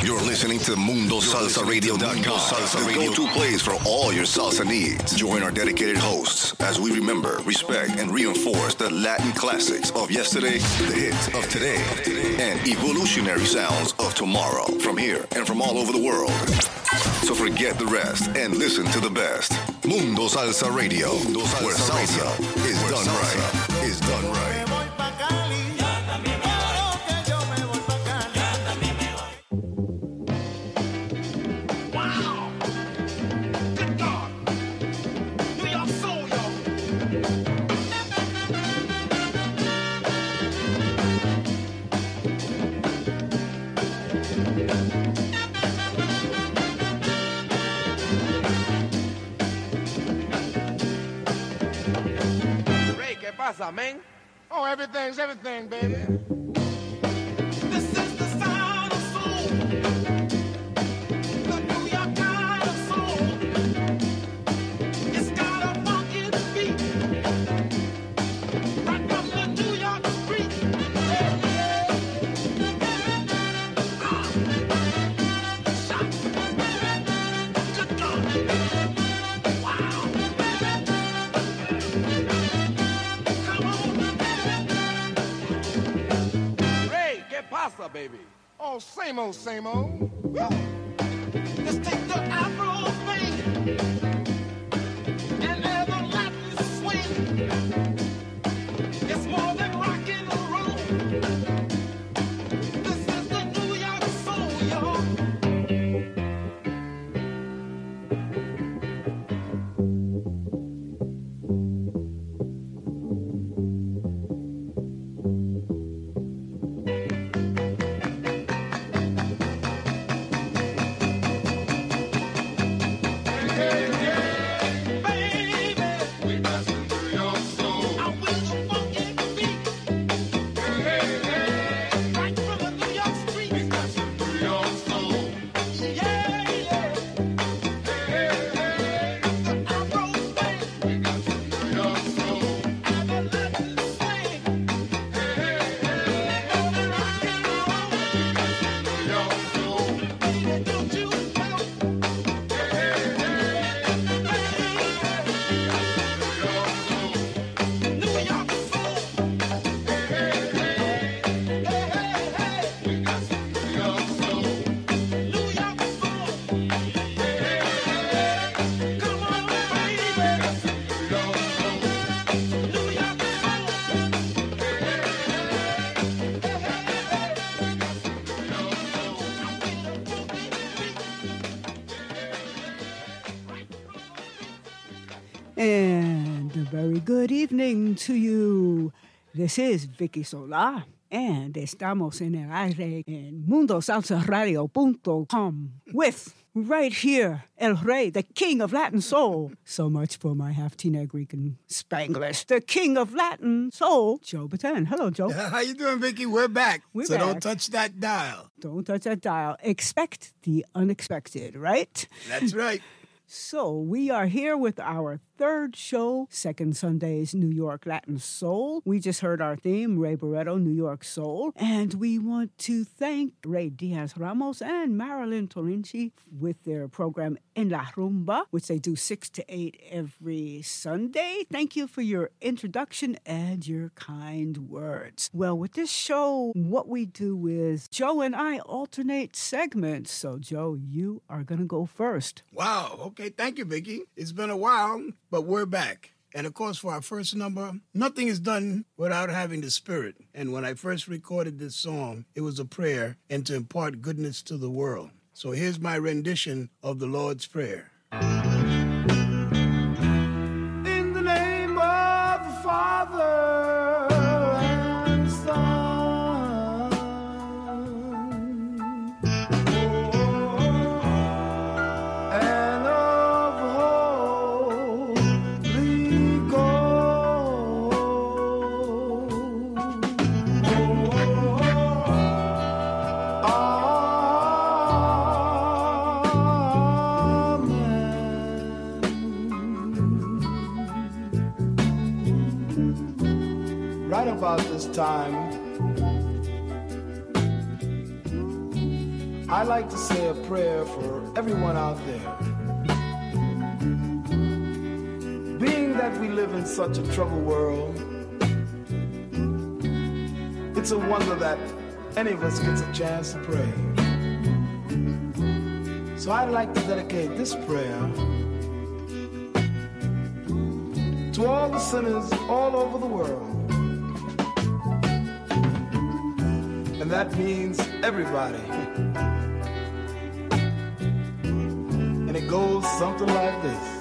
You're listening to MundoSalsaRadio.com, Salsa the go-to place for all your salsa needs. Join our dedicated hosts as we remember, respect, and reinforce the Latin classics of yesterday, the hits of today, and evolutionary sounds of tomorrow from here and from all over the world. So forget the rest and listen to the best. Mundo Salsa Radio, where salsa is done right. Ray, ¿qué pasa, men? Oh, everything's everything, baby. Baby? Oh, same old, same old. Woo. Let's take the Afro thing good evening to you. This is Vicki Sola, and estamos en el aire en mundosalsaradio.com with right here El Rey, the King of Latin Soul. So much for my half Negrican Spanglish. The King of Latin Soul, Joe Bataan. Hello, Joe. How you doing, Vicky? We're back. We're so back. don't touch that dial. Don't touch that dial. Expect the unexpected, right? That's right. So, we are here with our third show, Second Sunday's New York Latin Soul. We just heard our theme, Ray Barretto, New York Soul. And we want to thank Ray Diaz Ramos and Marilyn Torinci with their program En La Rumba, which they do 6 to 8 every Sunday. Thank you for your introduction and your kind words. Well, with this show, what we do is Joe and I alternate segments. So, Joe, you are going to go first. Wow. Okay. Thank you, Vicki. It's been a while, but we're back. And of course, for our first number, nothing is done without having the spirit. And when I first recorded this song, it was a prayer and to impart goodness to the world. So here's my rendition of the Lord's Prayer. Time, I like to say a prayer for everyone out there. Being that we live in such a troubled world, it's a wonder that any of us gets a chance to pray. So I'd like to dedicate this prayer to all the sinners all over the world. And that means everybody. And it goes something like this.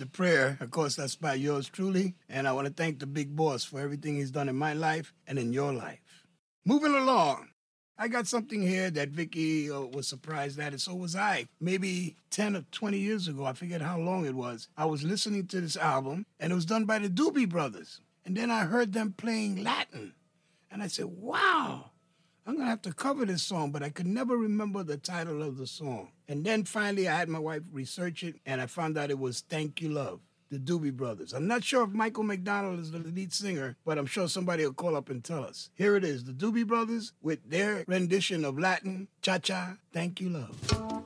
The prayer. Of course, that's by yours truly. And I want to thank the big boss for everything he's done in my life and in your life. Moving along. I got something here that Vicki uh, was surprised at, and so was I. Maybe 10 or 20 years ago, I forget how long it was. I was listening to this album, and it was done by the Doobie Brothers. And then I heard them playing Latin. And I said, wow, I'm going to have to cover this song, but I could never remember the title of the song. And then finally, I had my wife research it, and I found out it was Thank You Love. the Doobie Brothers. I'm not sure if Michael McDonald is the lead singer, but I'm sure somebody will call up and tell us. Here it is, the Doobie Brothers with their rendition of Latin Cha Cha, Thank You Love.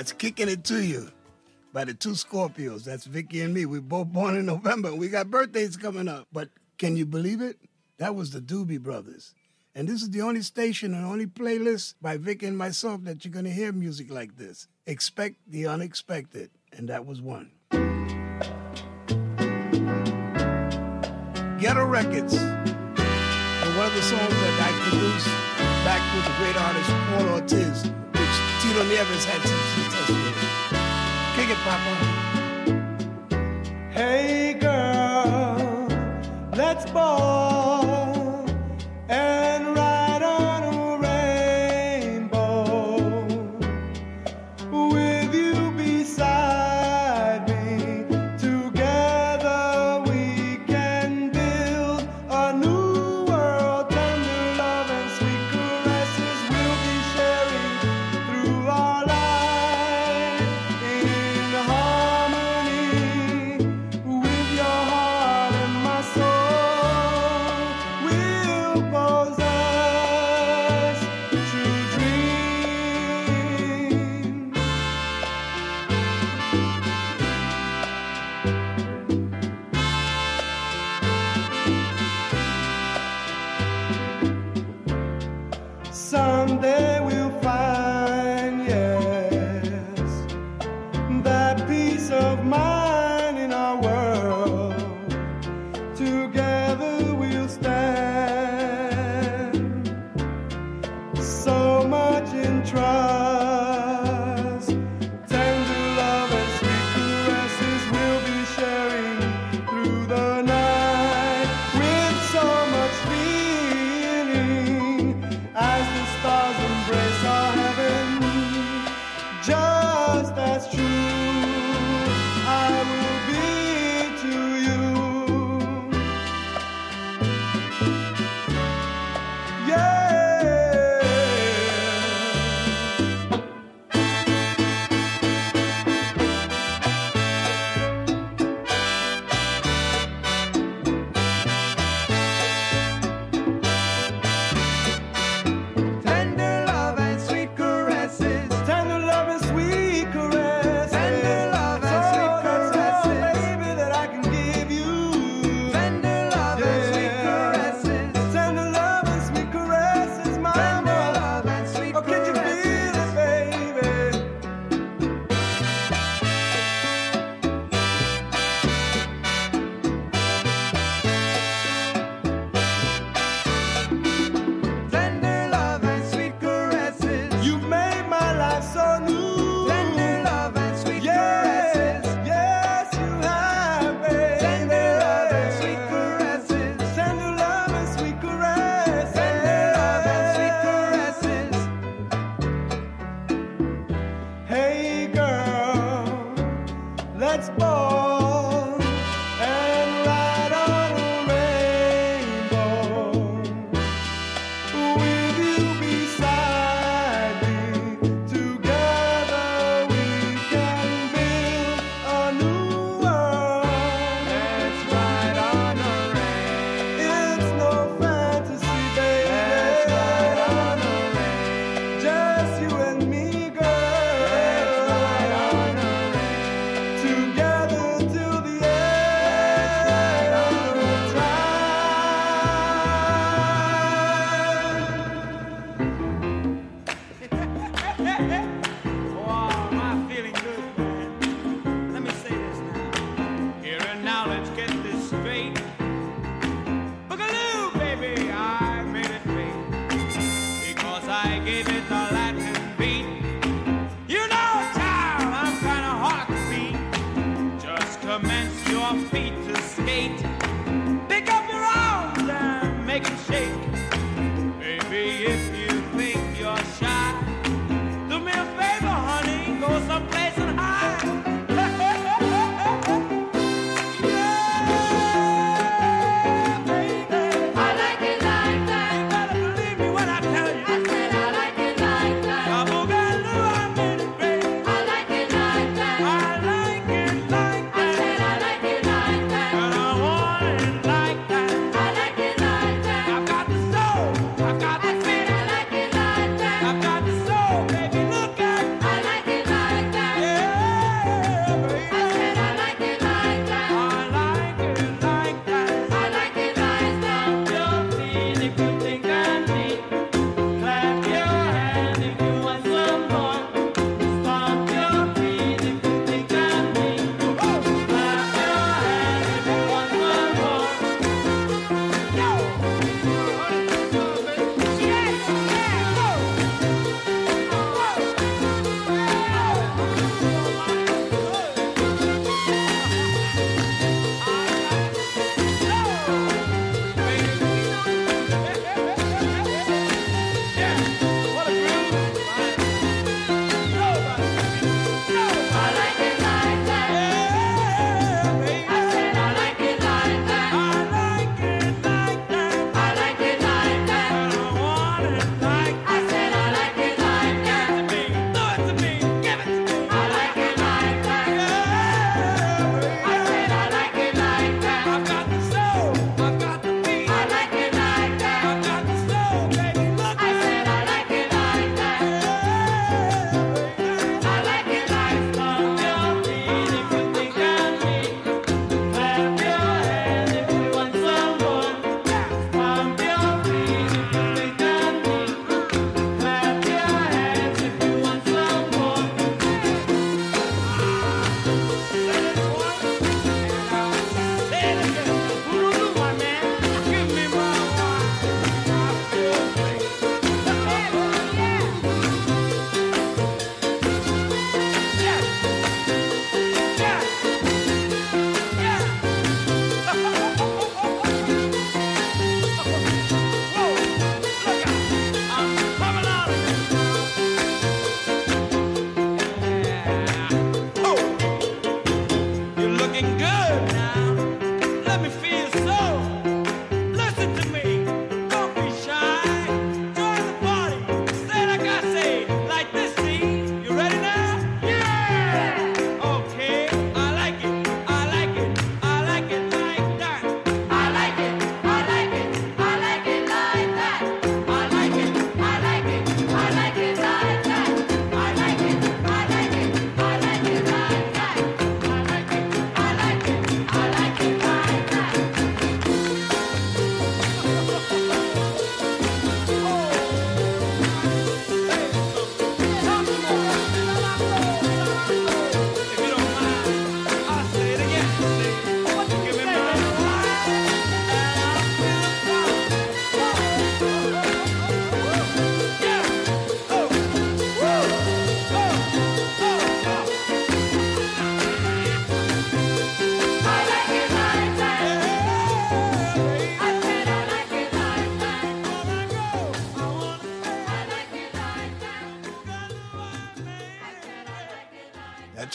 That's kicking it to you by the two Scorpios. That's Vicki and me. We both born in November. We got birthdays coming up. But can you believe it? That was the Doobie Brothers. And this is the only station and only playlist by Vicki and myself that you're going to hear music like this. Expect the unexpected. And that was one. Ghetto Records. And one of the songs that I produced back with the great artist Paul Ortiz you don't ever had some. Kick it, Papa. Hey, girl, let's ball.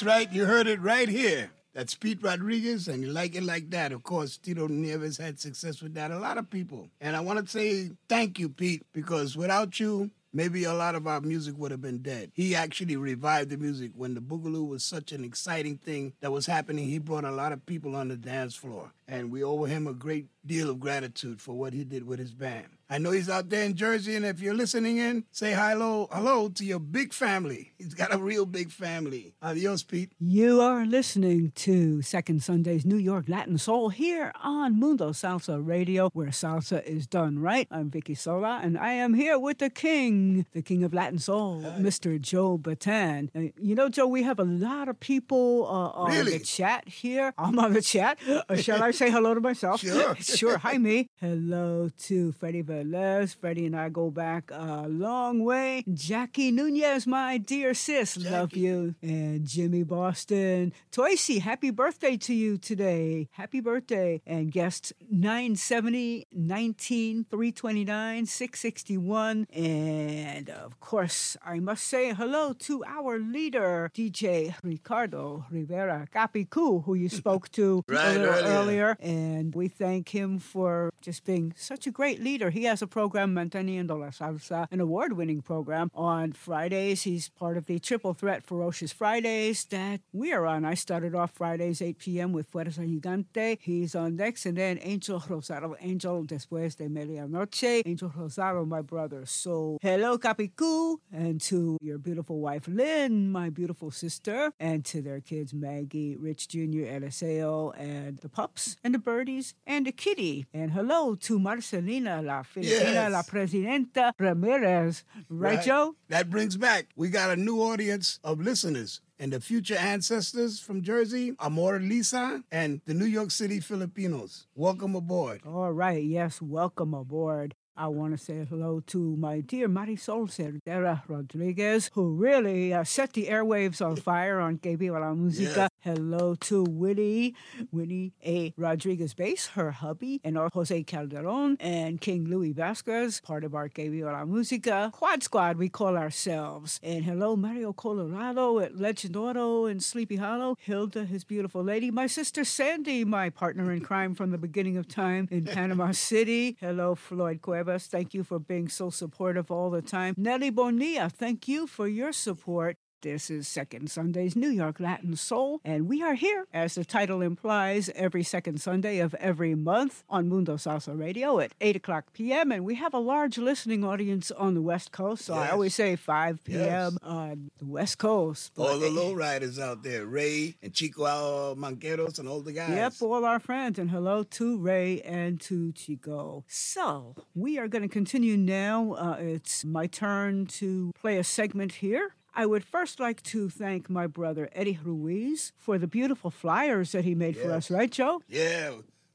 Right. You heard it right here. That's Pete Rodriguez, and you like it like that. Of course, Tito Nieves had success with that. A lot of people. And I want to say thank you, Pete, because without you, maybe a lot of our music would have been dead. He actually revived the music when the Boogaloo was such an exciting thing that was happening. He brought a lot of people on the dance floor, and we owe him a great deal of gratitude for what he did with his band. I know he's out there in Jersey, and if you're listening in, say hello, hello to your big family. He's got a real big family. Adios, Pete. You are listening to Second Sunday's New York Latin Soul here on Mundo Salsa Radio, where salsa is done right. I'm Vicki Sola, and I am here with the king, the king of Latin Soul, Mr. Joe Bataan. Uh, you know, Joe, we have a lot of people uh, on Really? the chat here. I'm on the chat. Uh, shall I say hello to myself? Sure. sure. Hi, me. Hello to Freddie Velez. Freddie and I go back a long way. Jackie Nunez, my dear sis, love you. And Jimmy Boston. Toysi, happy birthday to you today. Happy birthday. And guests 970, 19, 329, 661. And of course, I must say hello to our leader, DJ Ricardo Rivera Capicu, who you spoke to Right, a little earlier. earlier. And we thank him for just being such a great leader. He has a program, Manteniendo la Salsa, uh, an award winning program. On Fridays, he's part of the Triple Threat Ferocious Fridays that we are on. I started off Fridays, 8 p.m. with Fuerza Gigante. He's on next. And then Angel Rosado, Angel después de medianoche. Angel Rosado, my brother. So, hello, Capicu. And to your beautiful wife, Lynn, my beautiful sister. And to their kids, Maggie, Rich Jr., Eliseo, and the pups, and the birdies, and the kitty. And hello to Marcelina, la Filipina, Yes. la Presidenta Ramirez. Right, Joe? That brings back, we got a new audience of listeners. And the future ancestors from Jersey, Amor Lisa, and the New York City Filipinos. Welcome aboard. All right, yes, welcome aboard. I want to say hello to my dear Marisol Cerdera Rodriguez, who really uh, set the airwaves on fire on Que Viva la Música. Hello to Winnie, Winnie A. Rodriguez Bass, her hubby, and our Jose Calderon and King Louis Vasquez, part of our Que Viva la Música Quad Squad, we call ourselves. And hello, Mario Colorado at Legend Auto in Sleepy Hollow, Hilda, his beautiful lady, my sister Sandy, my partner in crime from the beginning of time in Panama City. Hello, Floyd Cuevas. Us thank you for being so supportive all the time. Nelly Bonilla, thank you for your support. This is Second Sunday's New York Latin Soul, and we are here, as the title implies, every second Sunday of every month on Mundo Salsa Radio at 8 o'clock p.m. And we have a large listening audience on the West Coast, so I always say 5 p.m. Yes. on the West Coast. All the But- lowriders out there, Ray and Chico Al Manqueros and all the guys. Yep, all our friends, and hello to Ray and to Chico. So, we are going to continue now. Uh, it's my turn to play a segment here. I would first like to thank my brother Eddie Ruiz for the beautiful flyers that he made for us, right, Joe? Yeah,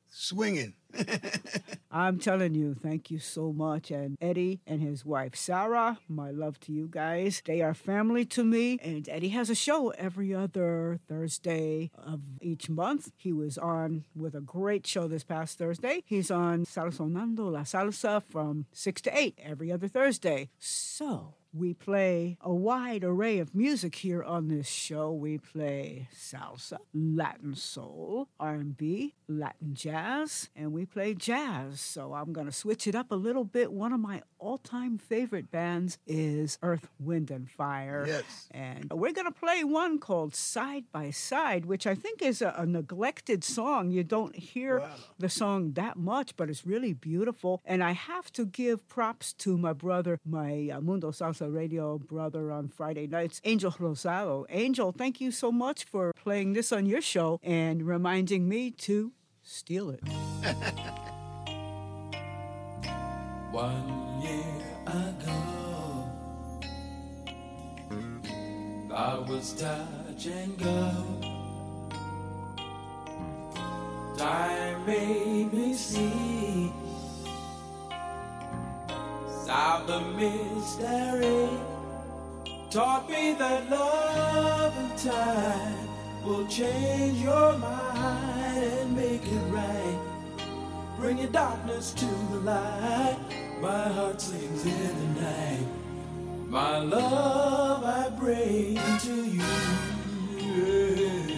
swinging. I'm telling you, thank you so much. And Eddie and his wife Sarah, my love to you guys. They are family to me. And Eddie has a show every other Thursday of each month. He was on with a great show this past Thursday. He's on Salsonando La Salsa from 6 to 8 every other Thursday. So, we play a wide array of music here on this show. We play salsa, Latin soul, R&B, Latin jazz, and we play jazz. So I'm going to switch it up a little bit. One of my all-time favorite bands is Earth, Wind and Fire. Yes. And we're going to play one called Side by Side, which I think is a, a neglected song. You don't hear the song that much, but it's really beautiful. And I have to give props to my brother, my uh, Mundo Salsa Radio brother on Friday nights, Angel Rosado. Angel, thank you so much for playing this on your show and reminding me to steal it. One year ago, I was touch and go. Time made me see solve the mystery. Taught me that love and time will change your mind and make it right. Bring your darkness to the light. My heart sings in the night. My love I bring to you.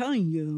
Telling you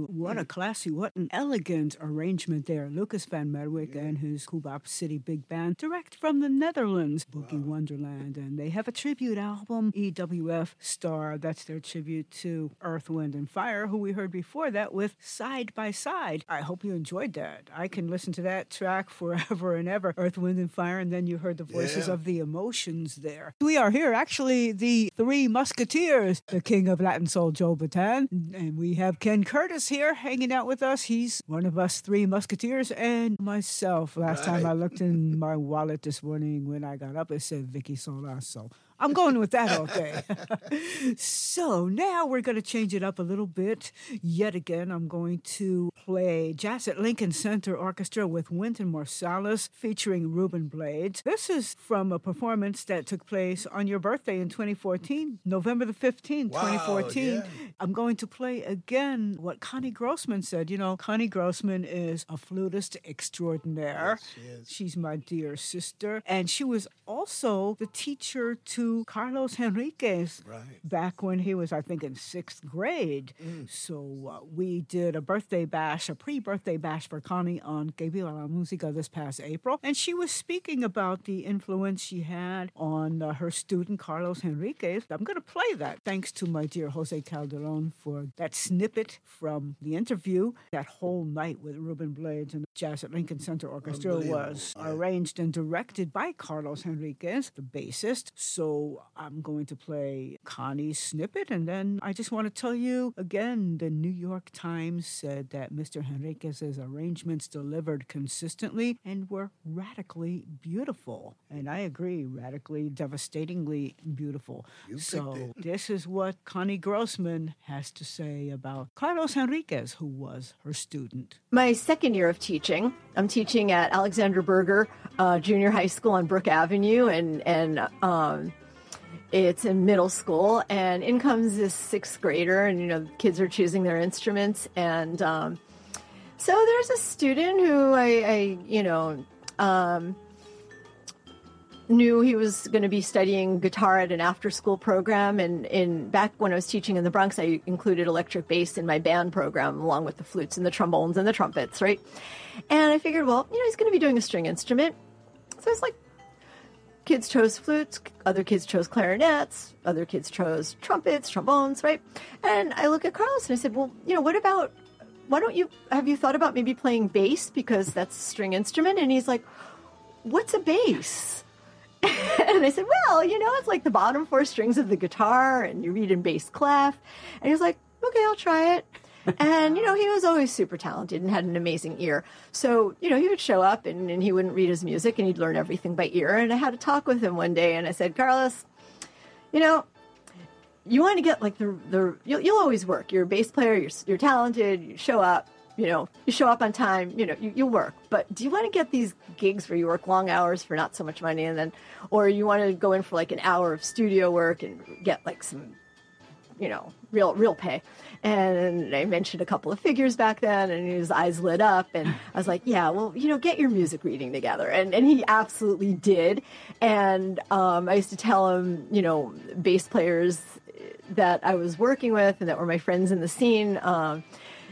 a classy, what an elegant arrangement there. Lucas van Merwijk and his Cubop City Big Band, direct from the Netherlands, Boogie Wonderland. And they have a tribute album, EWF Star. That's their tribute to Earth, Wind, and Fire, who we heard before that with Side by Side. I hope you enjoyed that. I can listen to that track forever and ever. Earth, Wind, and Fire. And then you heard the voices Yeah. of the emotions there. We are here, actually, the Three Musketeers, the king of Latin soul, Joe Bataan. And we have Ken Curtis here hanging out with us. He's one of us three Musketeers and myself. Last time I looked in my wallet this morning when I got up, it said Vicki Solas. So I'm going with that all day. so now we're going to change it up a little bit. Yet again, I'm going to play Jazz at Lincoln Center Orchestra with Wynton Marsalis featuring Ruben Blades. This is from a performance that took place on your birthday in 2014, November the 15th, Wow, 2014. yeah. I'm going to play again what Connie Grossman said. You know, Connie Grossman is a flutist extraordinaire. Yes, she is. She's my dear sister. And she was also the teacher to Carlos Henriquez Right. back when he was, I think, in sixth grade. So uh, we did a birthday bash, a pre birthday bash for Connie on Que Viva la Música this past April. And she was speaking about the influence she had on uh, her student, Carlos Henriquez. I'm going to play that. Thanks to my dear Jose Calderon for that snippet from the interview. That whole night with Ruben Blades and the Jazz at Lincoln Center Orchestra was Unbelievable. arranged and directed by Carlos Henriquez, the bassist. So I'm going to play Connie's snippet, and then I just want to tell you again the New York Times said that Mr. Henriquez's arrangements delivered consistently and were radically beautiful. And I agree, radically, devastatingly beautiful. so this is what Connie Grossman has to say about Carlos Henriquez, who was her student. my second year of teaching. I'm teaching at Alexander Burger uh, Junior High School on Brook Avenue, and and um, it's in middle school. And in comes this sixth grader, and you know, kids are choosing their instruments, and um, so there's a student who I, I you know. Um, knew he was going to be studying guitar at an after school program and in back when I was teaching in the Bronx I included electric bass in my band program along with the flutes and the trombones and the trumpets right and I figured well you know he's going to be doing a string instrument so it's like kids chose flutes other kids chose clarinets other kids chose trumpets trombones right and I look at Carlos and I said well you know what about why don't you have you thought about maybe playing bass because that's a string instrument and he's like what's a bass and I said, well, you know, it's like the bottom four strings of the guitar, and you read in bass clef. And he's like, okay, I'll try it. And, you know, he was always super talented and had an amazing ear. So, you know, he would show up and, and he wouldn't read his music and he'd learn everything by ear. And I had a talk with him one day and I said, Carlos, you know, you want to get like the, the you'll, you'll always work. You're a bass player, you're, you're talented, you show up, you know, you show up on time, you know, you, you'll work. But do you want to get these gigs where you work long hours for not so much money and then, or you want to go in for like an hour of studio work and get like some, you know, real, real pay? And I mentioned a couple of figures back then and his eyes lit up and I was like, yeah, well, you know, get your music reading together. And, and he absolutely did. And um, I used to tell him, you know, bass players that I was working with and that were my friends in the scene, um,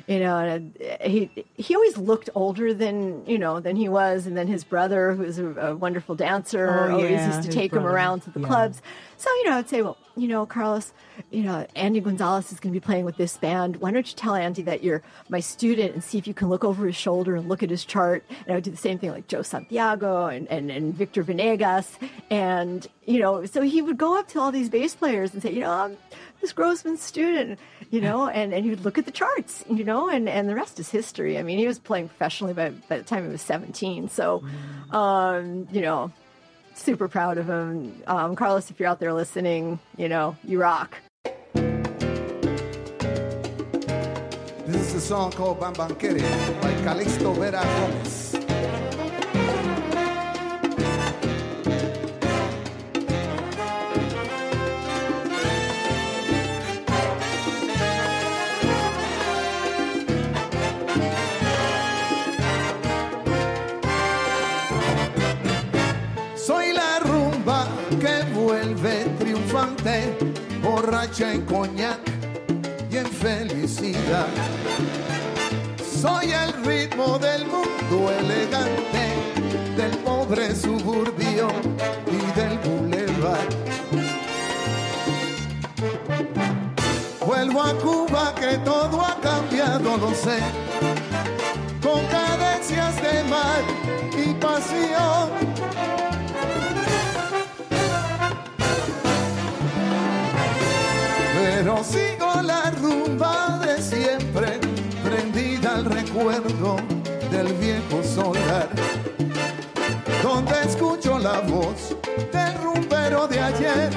you know, and he he always looked older than you know than he was, and then his brother, who was a, a wonderful dancer, Oh, always yeah, used to take him around to the Yeah. clubs. So you know, I'd say, well, you know, Carlos, you know, Andy Gonzalez is going to be playing with this band. Why don't you tell Andy that you're my student and see if you can look over his shoulder and look at his chart? And I would do the same thing like Joe Santiago and and, and Victor Venegas, and you know, so he would go up to all these bass players and say, you know, I'm this Grossman student, you know, and, and he would look at the charts, you know, and, and the rest is history. I mean, he was playing professionally by, by the time he was 17. So, um, you know, super proud of him. Um, Carlos, if you're out there listening, you know, you rock. This is a song called Bambanquere by Calixto Vera Gomez. Borracha en coñac y en felicidad. Soy el ritmo del mundo elegante, del pobre suburbio y del bulevar. Vuelvo a Cuba que todo ha cambiado, lo sé, con cadencias de mar y pasión. Sigo la rumba de siempre, prendida al recuerdo del viejo solar, donde escucho la voz del rumbero de ayer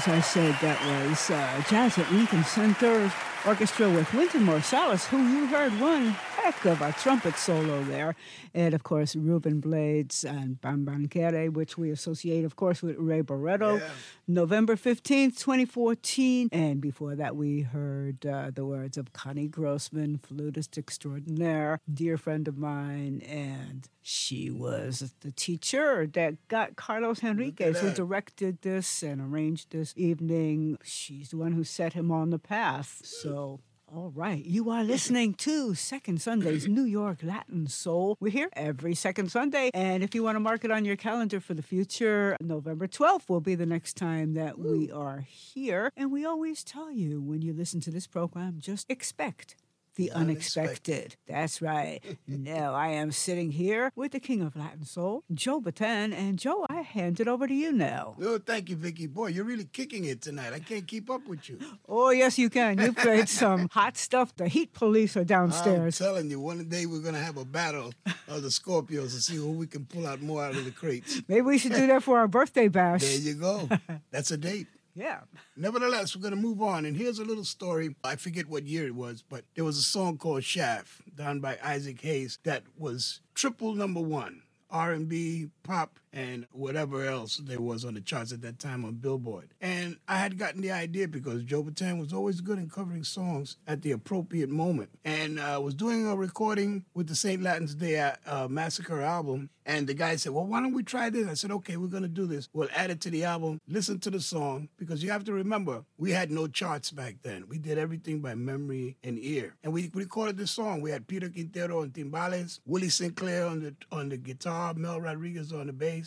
as I said, that was uh, Jazz at Lincoln Center Orchestra with Wynton Marsalis, who you heard one heck of a trumpet solo there. And of course, Ruben Blades and Bambankere, which we associate, of course, with Ray Barretto. Yeah. November 15th, 2014. And before that, we heard uh, the words of Connie Grossman, flutist extraordinaire, dear friend of mine. And she was the teacher that got Carlos Henriquez, who directed this and arranged this evening. She's the one who set him on the path. So. All right, you are listening to Second Sunday's New York Latin Soul. We're here every second Sunday, and if you want to mark it on your calendar for the future, November 12th will be the next time that we are here. And we always tell you when you listen to this program, just expect the unexpected. That's right. now I am sitting here with the king of Latin Soul, Joe Bataan, and Joe, I hand it over to you now. Oh, thank you, Vicki. Boy, you're really kicking it tonight. I can't keep up with you. Oh, yes, you can. You played some hot stuff. The heat police are downstairs. I'm telling you, one day we're gonna have a battle of the Scorpios to see who we can pull out more out of the crates. Maybe we should do that for our birthday bash. There you go. That's a date. Yeah. Nevertheless, we're going to move on. And here's a little story. I forget what year it was, but there was a song called Shaft done by Isaac Hayes that was triple number one. R&B, pop, and whatever else there was on the charts at that time on Billboard. And I had gotten the idea because Joe Bataan was always good in covering songs at the appropriate moment. And I was doing a recording with the St. Latin's Day uh, Massacre album, and the guy said, well, why don't we try this? I said, okay, we're going to do this. We'll add it to the album, listen to the song, because you have to remember, we had no charts back then. We did everything by memory and ear. And we recorded this song. We had Peter Quintero on timbales, Willie Sinclair on the, on the guitar, Mel Rodriguez on the bass,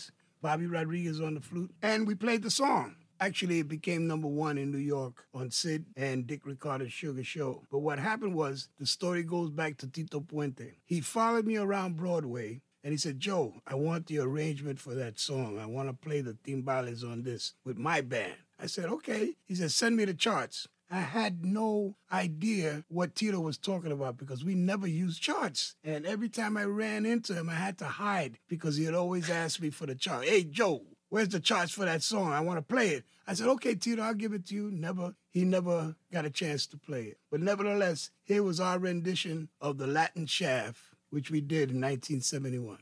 Bobby Rodriguez on the flute, and we played the song. Actually, it became number one in New York on Sid and Dick Ricardo's Sugar Show. But what happened was the story goes back to Tito Puente. He followed me around Broadway and he said, Joe, I want the arrangement for that song. I want to play the timbales on this with my band. I said, okay. He said, send me the charts. I had no idea what Tito was talking about because we never used charts. And every time I ran into him, I had to hide because he had always asked me for the chart. Hey, Joe, where's the charts for that song? I want to play it. I said, okay, Tito, I'll give it to you. Never, he never got a chance to play it. But nevertheless, here was our rendition of the Latin Shaft, which we did in 1971.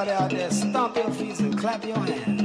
Everybody out there, stomp your feet and clap your hands.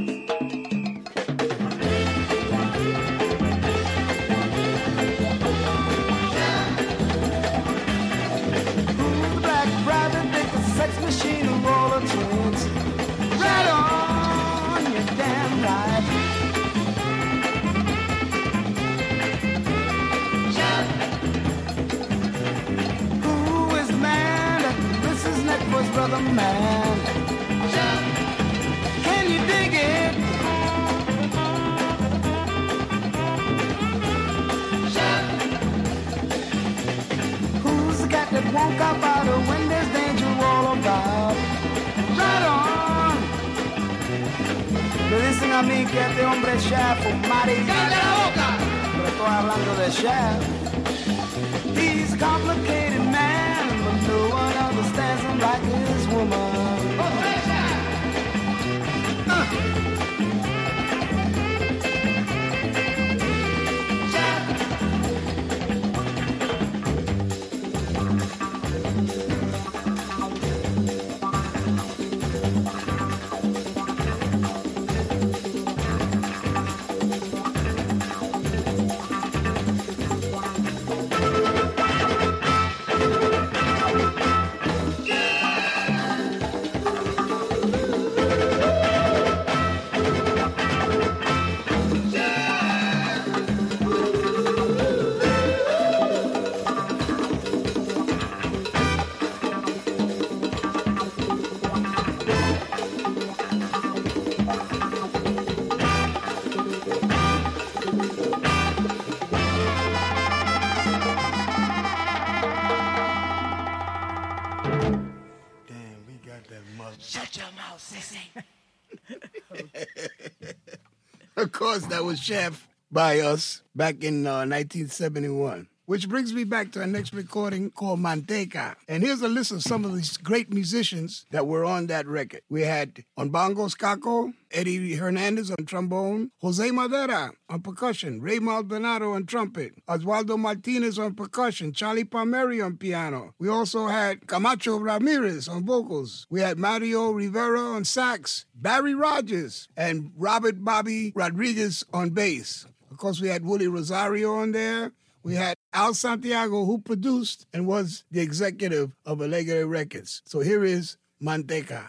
Course, that was Chef by us back in uh, 1971. Which brings me back to our next recording called Manteca. And here's a list of some of these great musicians that were on that record. We had on bongos Kako, Eddie Hernandez on trombone, Jose Madera on percussion, Ray Maldonado on trumpet, Osvaldo Martinez on percussion, Charlie Palmieri on piano. We also had Camacho Ramirez on vocals. We had Mario Rivera on sax, Barry Rogers, and Robert Bobby Rodriguez on bass. Of course, we had Willie Rosario on there. We had Al Santiago, who produced and was the executive of Alegre Records. So here is Manteca.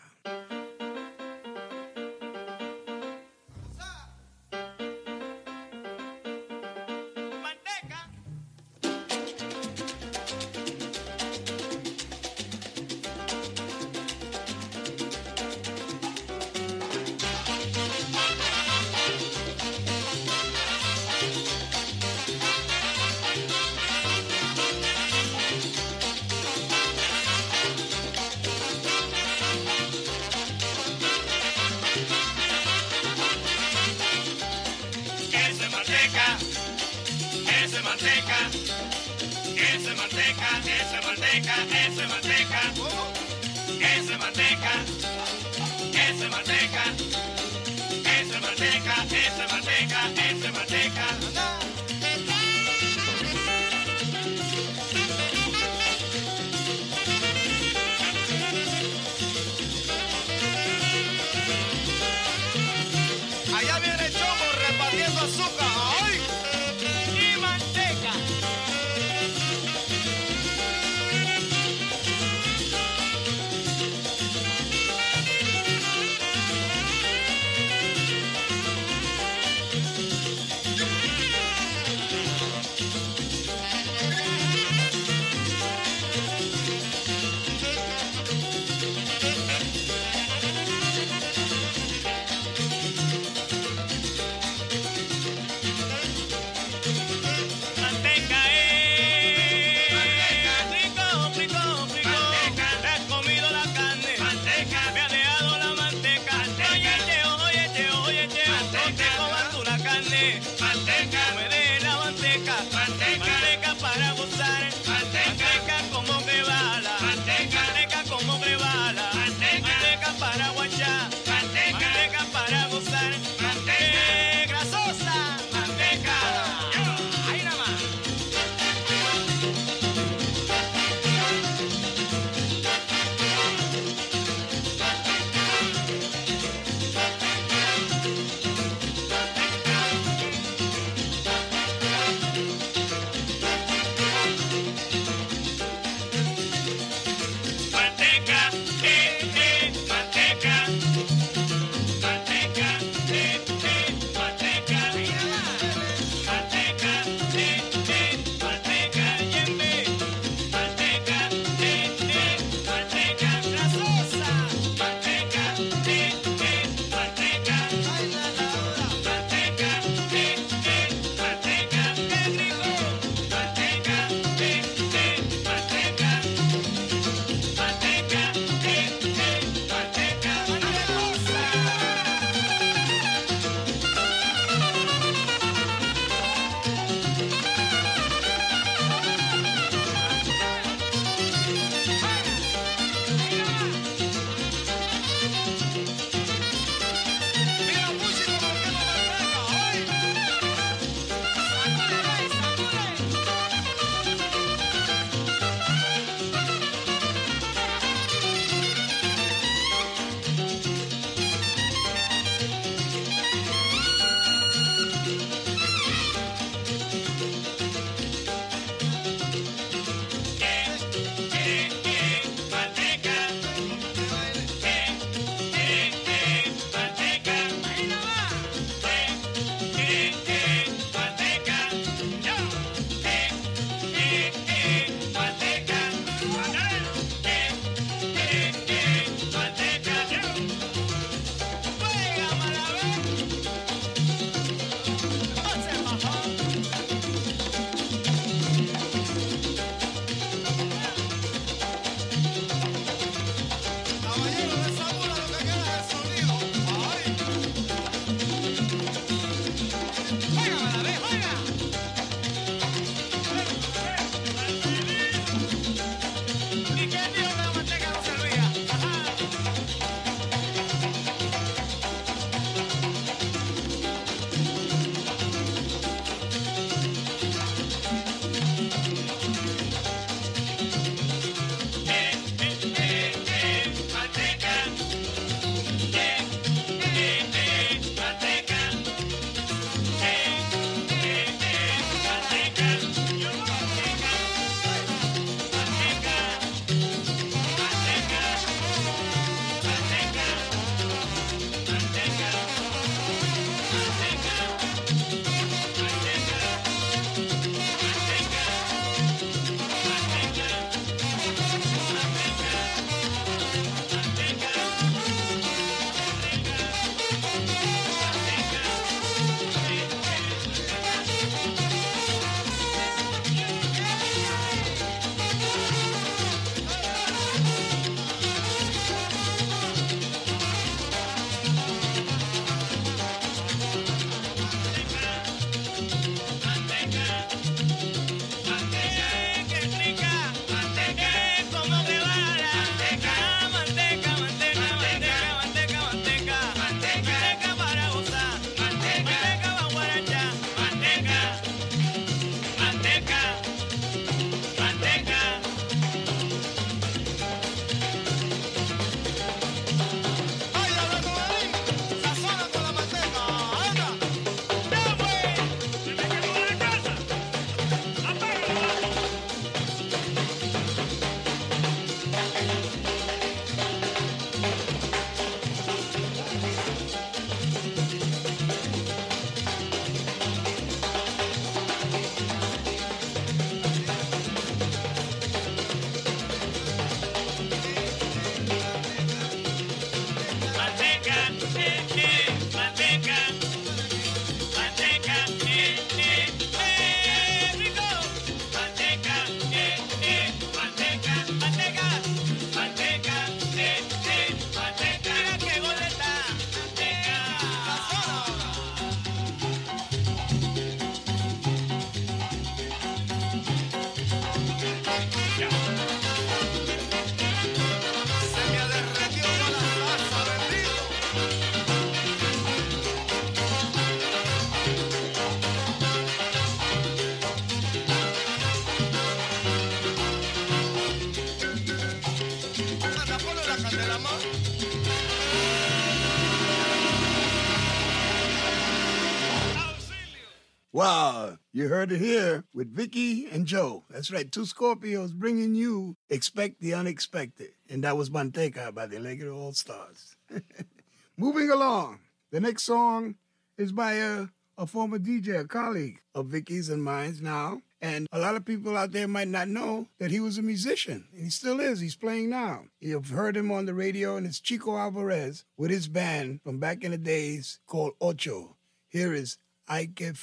You heard it here with Vicki and Joe. That's right, two Scorpios bringing you Expect the Unexpected. And that was Manteca by the Alegre All Stars. Moving along, the next song is by a, a former DJ, a colleague of Vicki's and mine's now. And a lot of people out there might not know that he was a musician. And he still is. He's playing now. You've heard him on the radio, and it's Chico Alvarez with his band from back in the days called Ocho. Here is Ay Que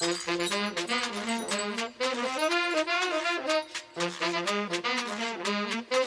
Frío. Ay,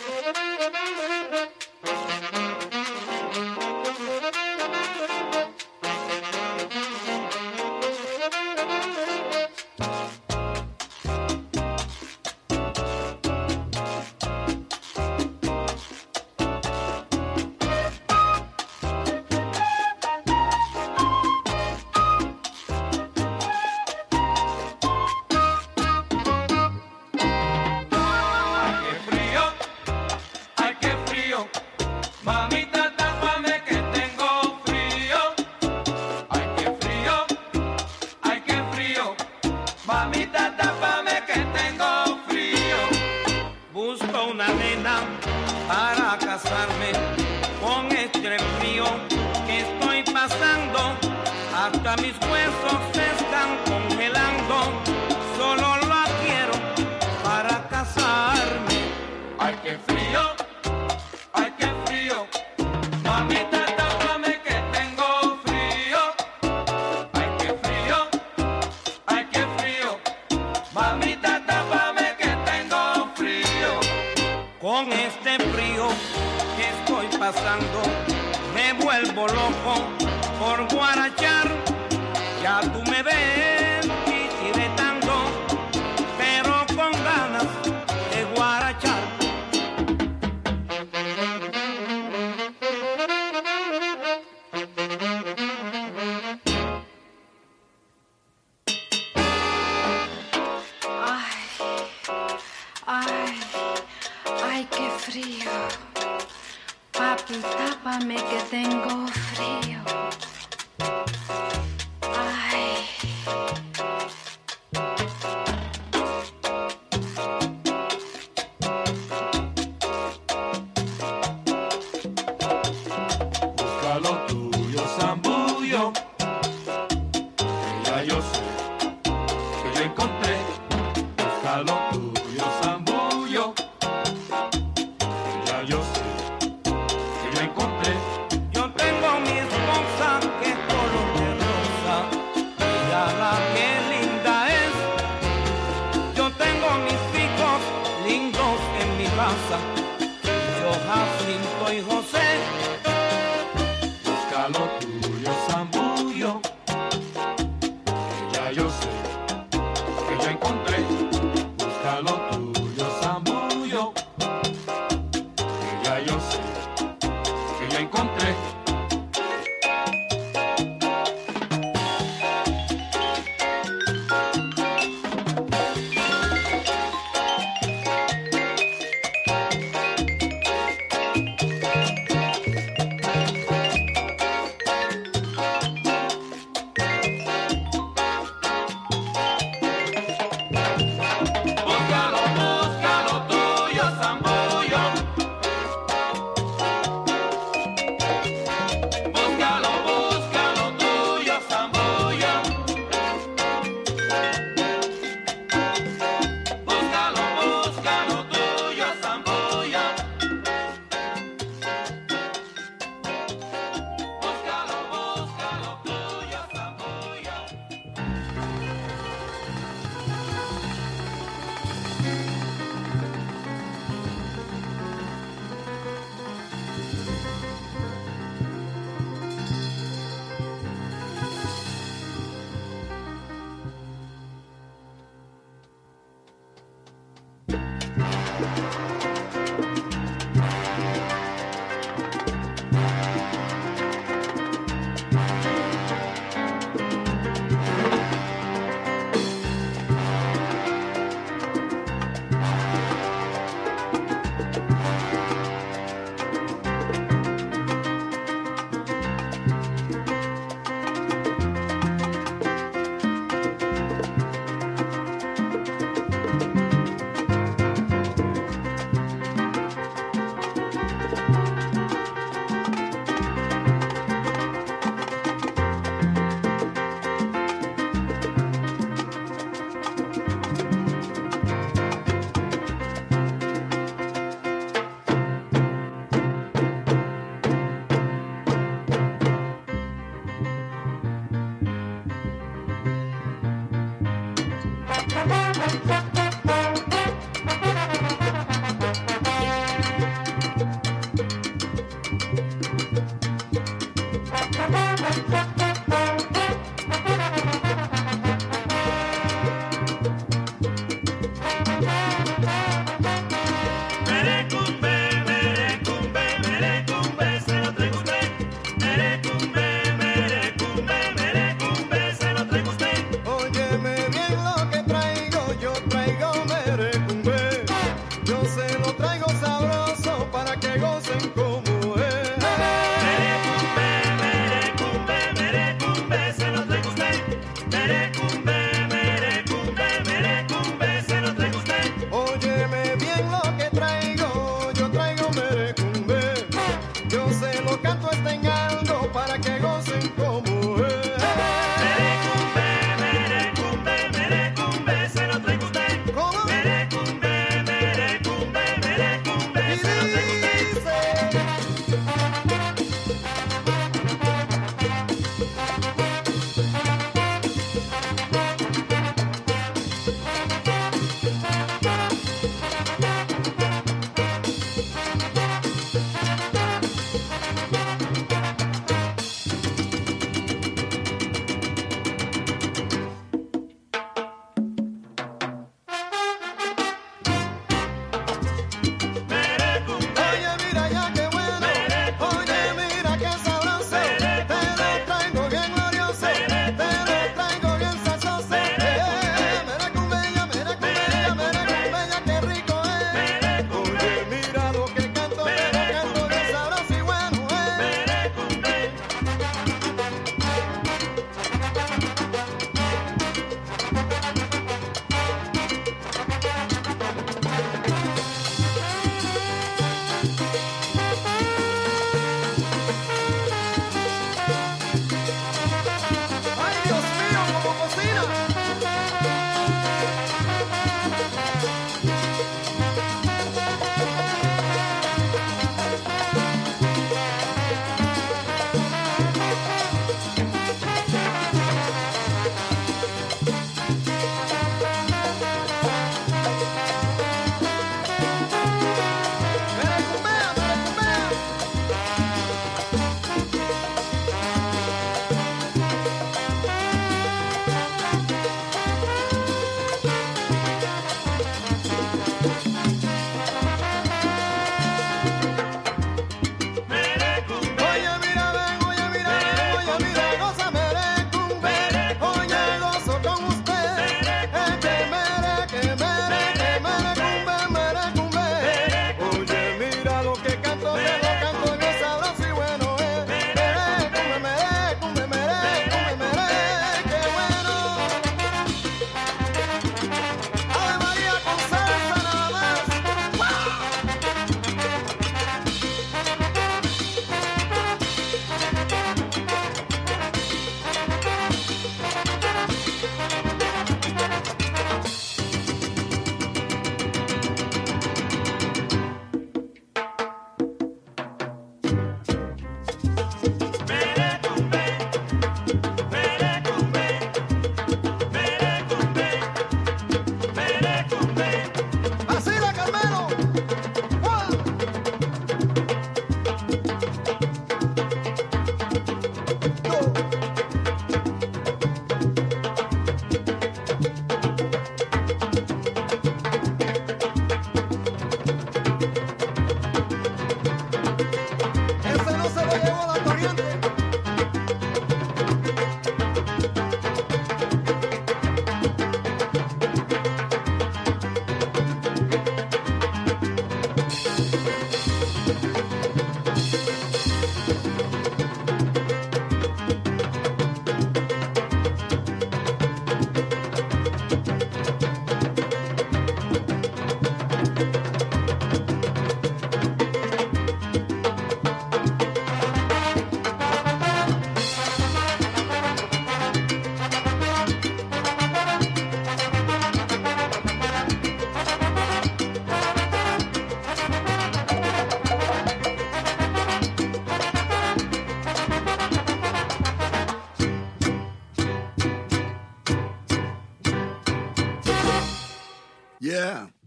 sé. Tuyo, San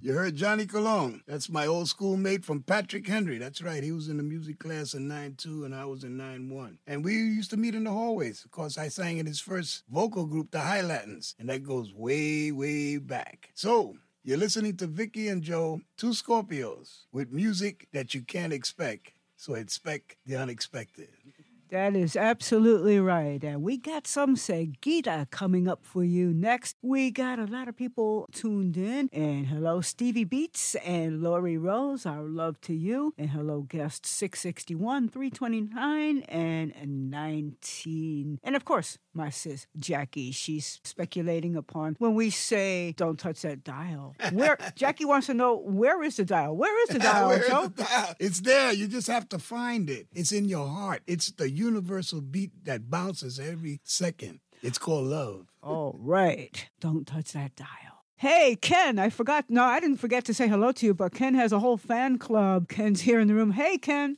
you heard Johnny Colon. That's my old schoolmate from Patrick Henry. That's right. He was in the music class in 9-2 and I was in 9-1. And we used to meet in the hallways. Of course, I sang in his first vocal group, the High Latins, and that goes way, way back. So, you're listening to Vicki and Joe, two Scorpios, with music that you can't expect. So expect the unexpected. That is absolutely right. And we got some Seguida coming up for you next. We got a lot of people tuned in. And hello, Stevie Beats and Lori Rose. Our love to you. And hello, guest 661, 329, and 19. And of course, my sis Jackie. She's speculating upon when we say don't touch that dial. Where Jackie wants to know where is the dial? Where is the dial, Where is the dial? It's there. You just have to find it. It's in your heart. It's the universal beat that bounces every second. It's called love. All right. Don't touch that dial. Hey, Ken, I forgot. No, I didn't forget to say hello to you, but Ken has a whole fan club. Ken's here in the room. Hey, Ken.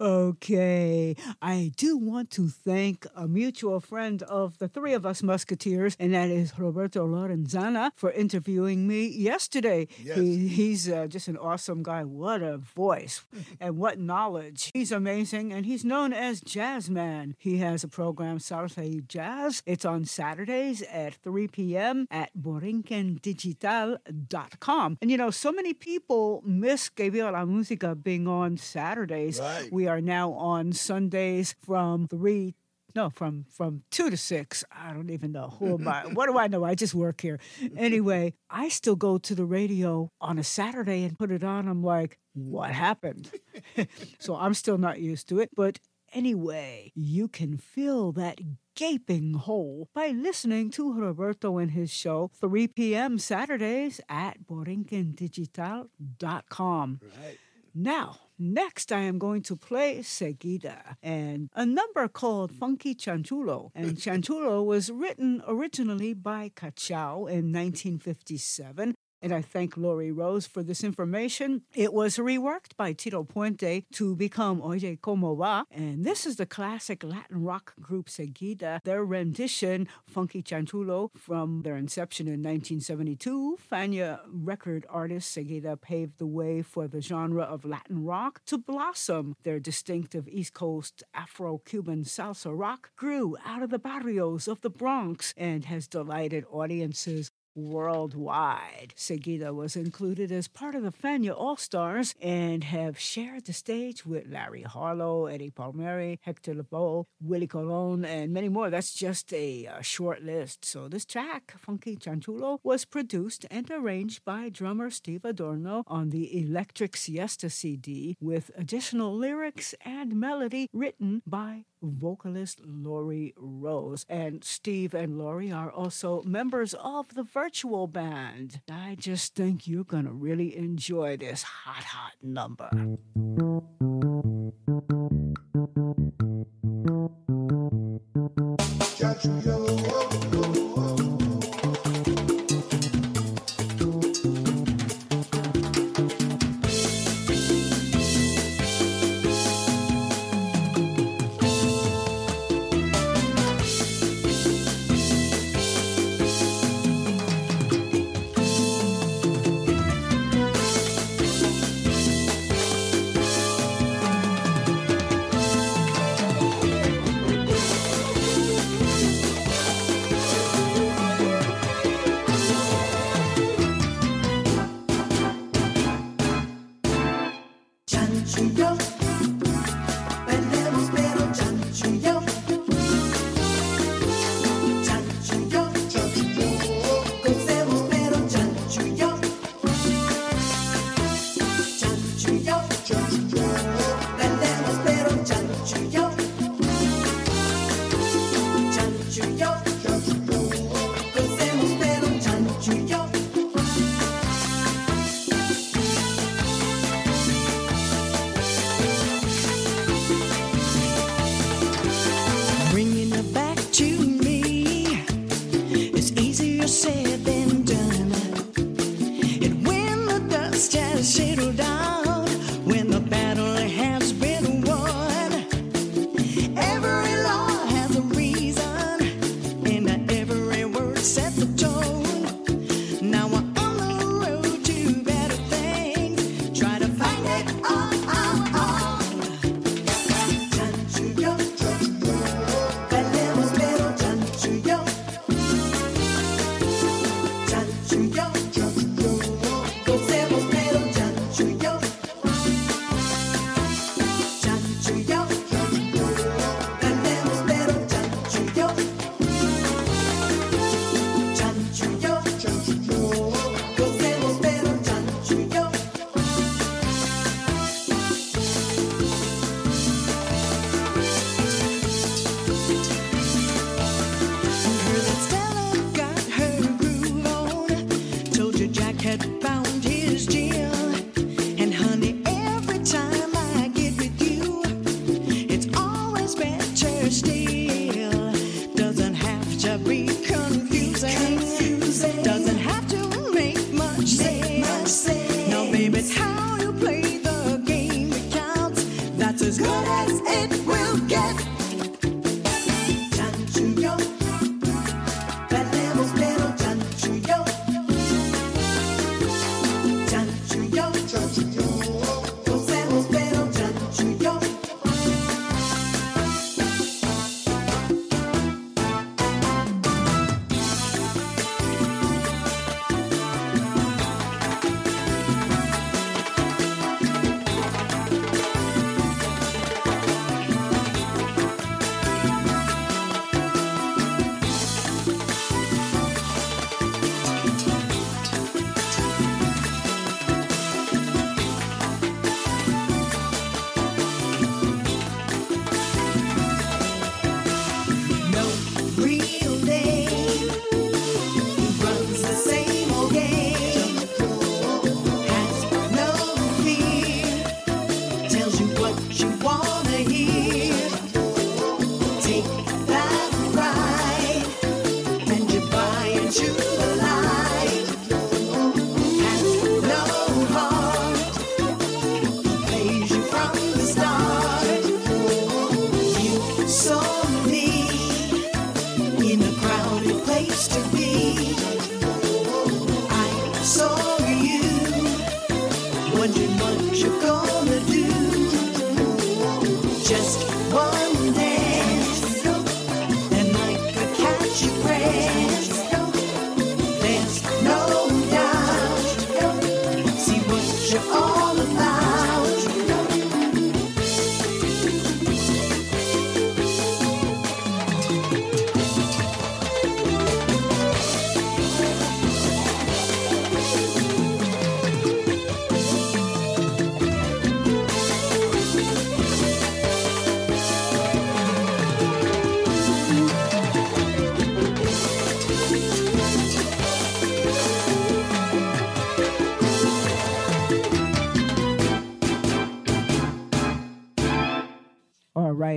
Okay. I do want to thank a mutual friend of the three of us Musketeers, and that is Roberto Lorenzana, for interviewing me yesterday. Yes. He, he's uh, just an awesome guy. What a voice and what knowledge. He's amazing, and he's known as Jazzman. He has a program, y Jazz. It's on Saturdays at 3 p.m. at borinquendigital.com. And you know, so many people miss Que Viva la Música being on Saturdays. Right. We are now on Sundays from 3 no, from from two to six. I don't even know who am I. What do I know? I just work here. Anyway, I still go to the radio on a Saturday and put it on. I'm like, what happened? so I'm still not used to it. But anyway, you can fill that gaping hole by listening to Roberto and his show 3 p.m. Saturdays at borinquendigital.com. Right. Now, next I am going to play Seguida and a number called Funky Chanchulo. And Chanchulo was written originally by Cachao in 1957. And I thank Lori Rose for this information. It was reworked by Tito Puente to become Oye Como Va. And this is the classic Latin rock group Seguida, their rendition, Funky Chanchulo, from their inception in 1972. Fania record artist Seguida paved the way for the genre of Latin rock to blossom. Their distinctive East Coast Afro Cuban salsa rock grew out of the barrios of the Bronx and has delighted audiences worldwide. Seguida was included as part of the Fania All Stars and have shared the stage with Larry Harlow, Eddie Palmieri, Hector Lavoe, Willie Colon, and many more. That's just a, uh short list. So this track, Funky Chanchulo, was produced and arranged by drummer Steve Adorno on the Electric Siesta CD with additional lyrics and melody written by vocalist Lori Rose. And Steve and Lori are also members of the virtual band. I just think you're going to really enjoy this hot, hot number. Chanchulo,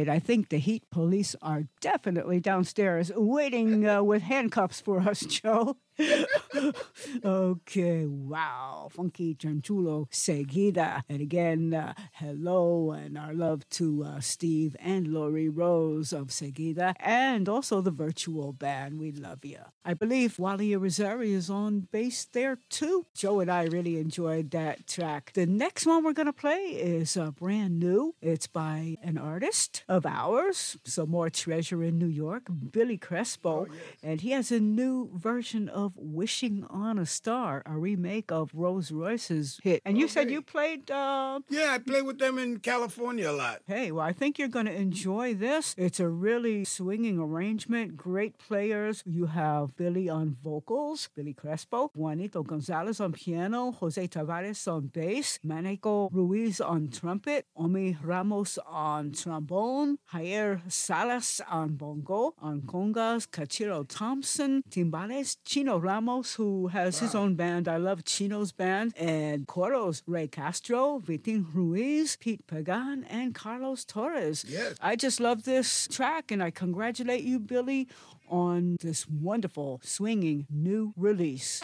I think the heat police are definitely downstairs waiting uh, with handcuffs for us, Joe. okay, wow. Funky Chanchulo Seguida. And again, uh, hello and our love to uh, Steve and Lori Rose of Seguida and also the virtual band. We love you. I believe Wally Rosari is on bass there too. Joe and I really enjoyed that track. The next one we're going to play is uh, brand new. It's by an artist of ours, some more treasure in New York, Billy Crespo. And he has a new version of Wishing on a Star, a remake of Rose Royce's hit. And you said you played. Uh, Yeah, I play with them in California a lot. Hey, well, I think you're going to enjoy this. It's a really swinging arrangement, great players. You have Billy on vocals, Billy Crespo, Juanito Gonzalez on piano, Jose Tavares on bass, Maneco Ruiz on trumpet, Omi Ramos on trombone, Jair Salas on bongo, on congas, Cachiro Thompson, timbales, Chino Ramos, who has his own band. I love Chino's band, and Coros, Ray Castro, Vitin Ruiz, Pete Pagan, and Carlos Torres. Yes. I just love this track, and I congratulate you, Billy, on this wonderful, swinging new release.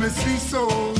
me see so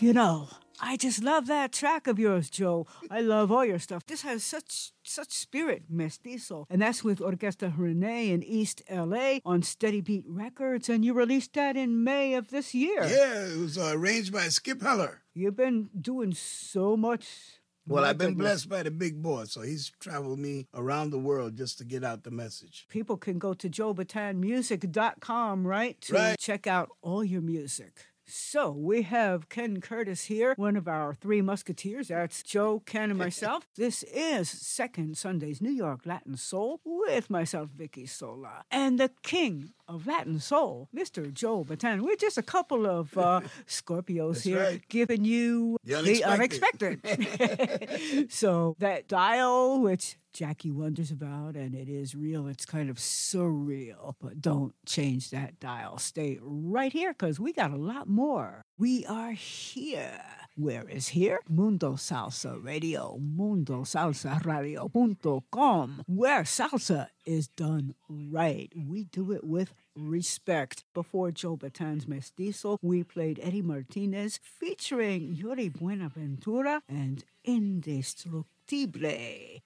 You know, I just love that track of yours, Joe. I love all your stuff. This has such such spirit, mestizo. And that's with Orquesta Rene in East LA on Steady Beat Records. And you released that in May of this year. Yeah, it was uh, arranged by Skip Heller. You've been doing so much. Well, I've been blessed by the big boss, so he's traveled me around the world just to get out the message. People can go to joebataanmusic.com, right? To Right. check out all your music. So we have Ken Curtis here, one of our three musketeers. That's Joe, Ken, and myself. this is Second Sunday's New York Latin Soul with myself, Vicki Sola, and the king of Latin Soul, Mr. Joe Bataan. We're just a couple of uh, Scorpios That's here right. giving you The the unexpected. unexpected. so that dial, which Jackie wonders about, and it is real. It's kind of surreal, but don't change that dial. Stay right here because we got a lot more. We are here. Where is here? Mundo Salsa Radio, mundosalsaradio.com, where salsa is done right. We do it with respect. Before Joe Bataan's Mestizo, we played Eddie Martinez featuring Yuri Buenaventura and Indestructible.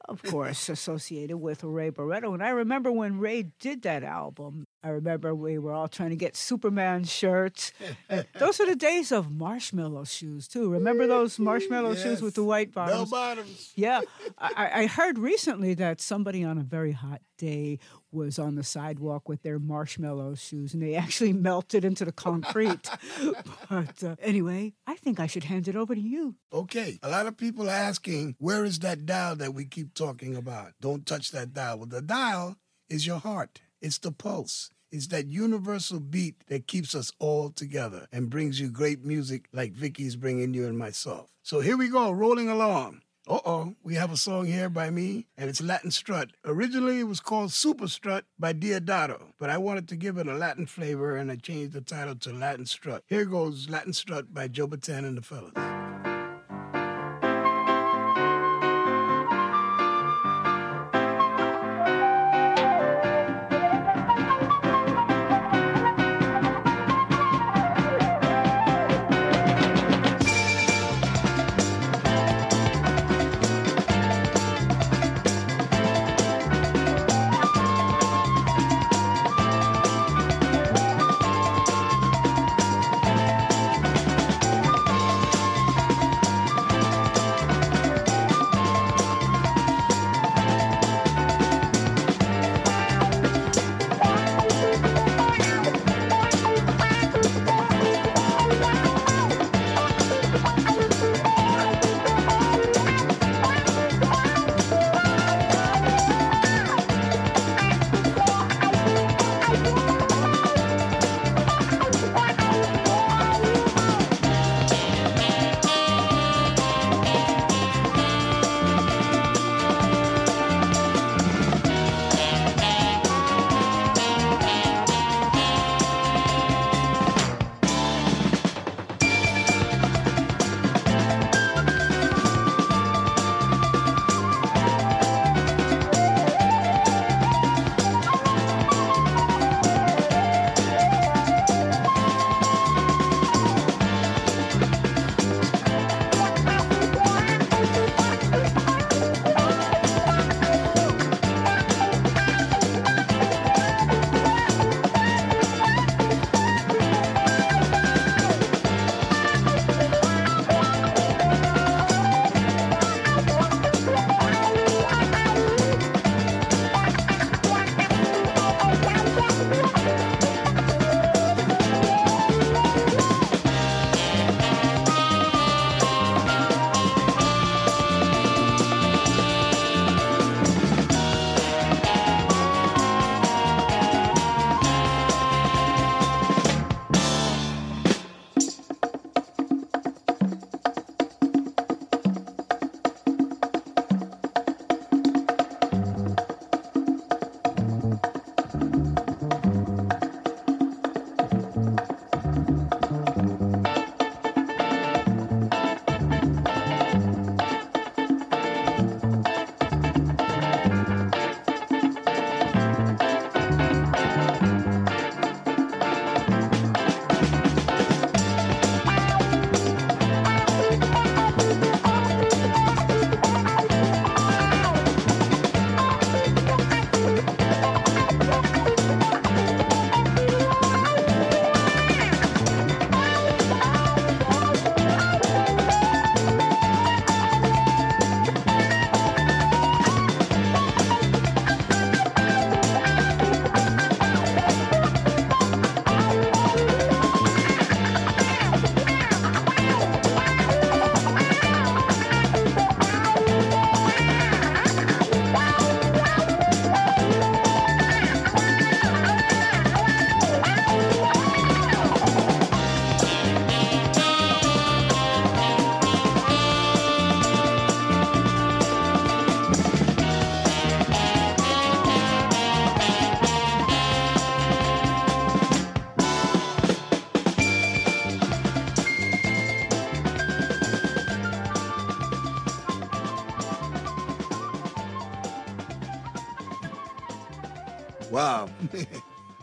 Of course, associated with Ray Barretto. And I remember when Ray did that album, I remember we were all trying to get Superman shirts. Those are the days of marshmallow shoes, too. Remember mm-hmm. those marshmallow shoes with the white Bell bottoms? bottoms. Yeah, I, I heard recently that somebody on a very hot day was on the sidewalk with their marshmallow shoes and they actually melted into the concrete. but uh, anyway, I think I should hand it over to you. Okay, a lot of people are asking, where is that dial that we keep talking about? Don't touch that dial. Well, the dial is your heart, it's the pulse. It's that universal beat that keeps us all together and brings you great music like Vicki's bringing you and myself. So here we go, rolling along. Uh oh, we have a song here by me, and it's Latin Strut. Originally, it was called Super Strut by Deodato, but I wanted to give it a Latin flavor, and I changed the title to Latin Strut. Here goes Latin Strut by Joe Bataan and the Fellas.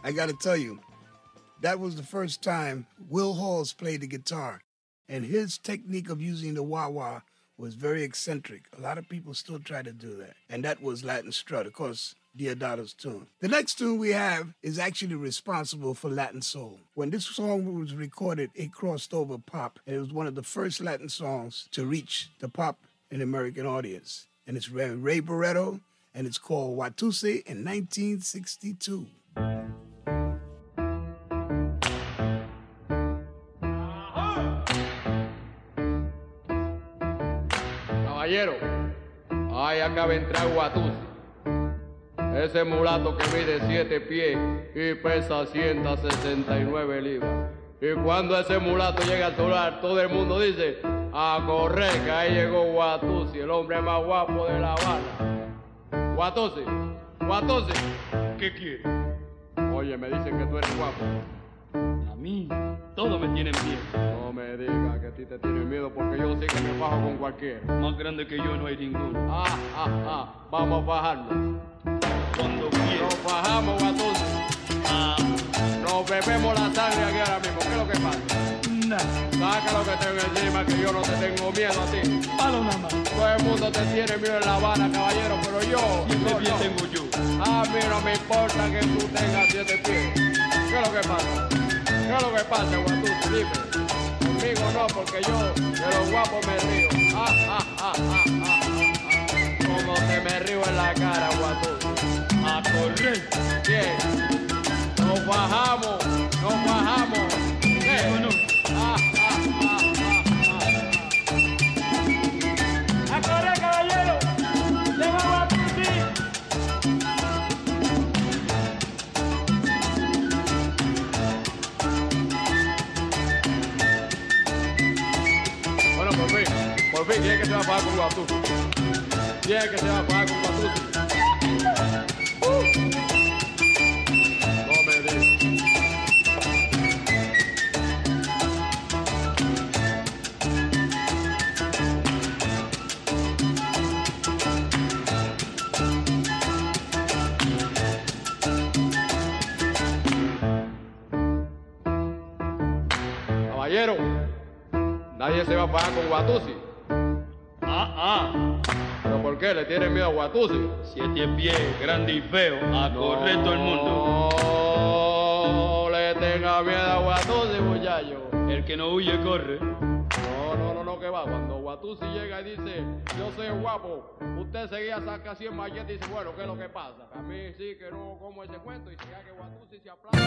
I got to tell you, that was the first time Will Halls played the guitar. And his technique of using the wah wah was very eccentric. A lot of people still try to do that. And that was Latin Strut. Of course, Deodato's tune. The next tune we have is actually responsible for Latin soul. When this song was recorded, it crossed over pop, and it was one of the first Latin songs to reach the pop and American audience. And it's Ray, Ray Barretto, and it's called Watusi in 1962. Caballero, ahí acaba de entrar Guatusi. Ese mulato que mide 7 pies y pesa 169 libras. Y cuando ese mulato llega al solar, todo el mundo dice, a correr, que ahí llegó Guatusi, el hombre más guapo de La Habana. Guatusi, Guatusi, ¿qué quieres? Oye, me dicen que tú eres guapo. A mí, todo me tienen miedo. No me digas que a ti te tienen miedo porque yo sí que me bajo con cualquiera. Más grande que yo no hay ninguno. Ah, ah, ah, vamos a bajarnos. Cuando quieras. Nos bajamos, Guatusi. Ah, Nos bebemos la sangre aquí ahora mismo. ¿Qué es lo que pasa? Saca lo que tengo encima, que yo no te tengo miedo a ti. Palo nada más. Todo el mundo te tiene miedo en La Habana, caballero, pero yo. Siempre no, no. tengo yo. A mí no me importa que tú tengas siete pies. ¿Qué es lo que pasa? ¿Qué es lo que pasa, Guatusi? Dime. Conmigo no, porque yo de los guapos me río. Ah, ah, ah, ah, ah, ah, ah. Como te me río en la cara, Guatusi. A correr. Bien. Nos bajamos, nos bajamos. Vámonos. Ah, ah, ah, ah, fin, por fin, ¿quién es que se va a pagar con Guatusi? ¿Quién es que se va a pagar con Guatusi? No. Caballero, nadie se va a pagar con Guatusi. Tienen miedo a Guatusi? Siete pies, grande y feo. A correr todo el mundo. No le tenga miedo a Guatusi, muchacho. El que no huye, corre. No, no, no, no, que va. Cuando Guatusi llega y dice, yo soy guapo, usted seguía saca 100 malletes y dice, bueno, ¿qué es lo que pasa? A mí sí que no como ese cuento y hay que Guatusi se aplaude.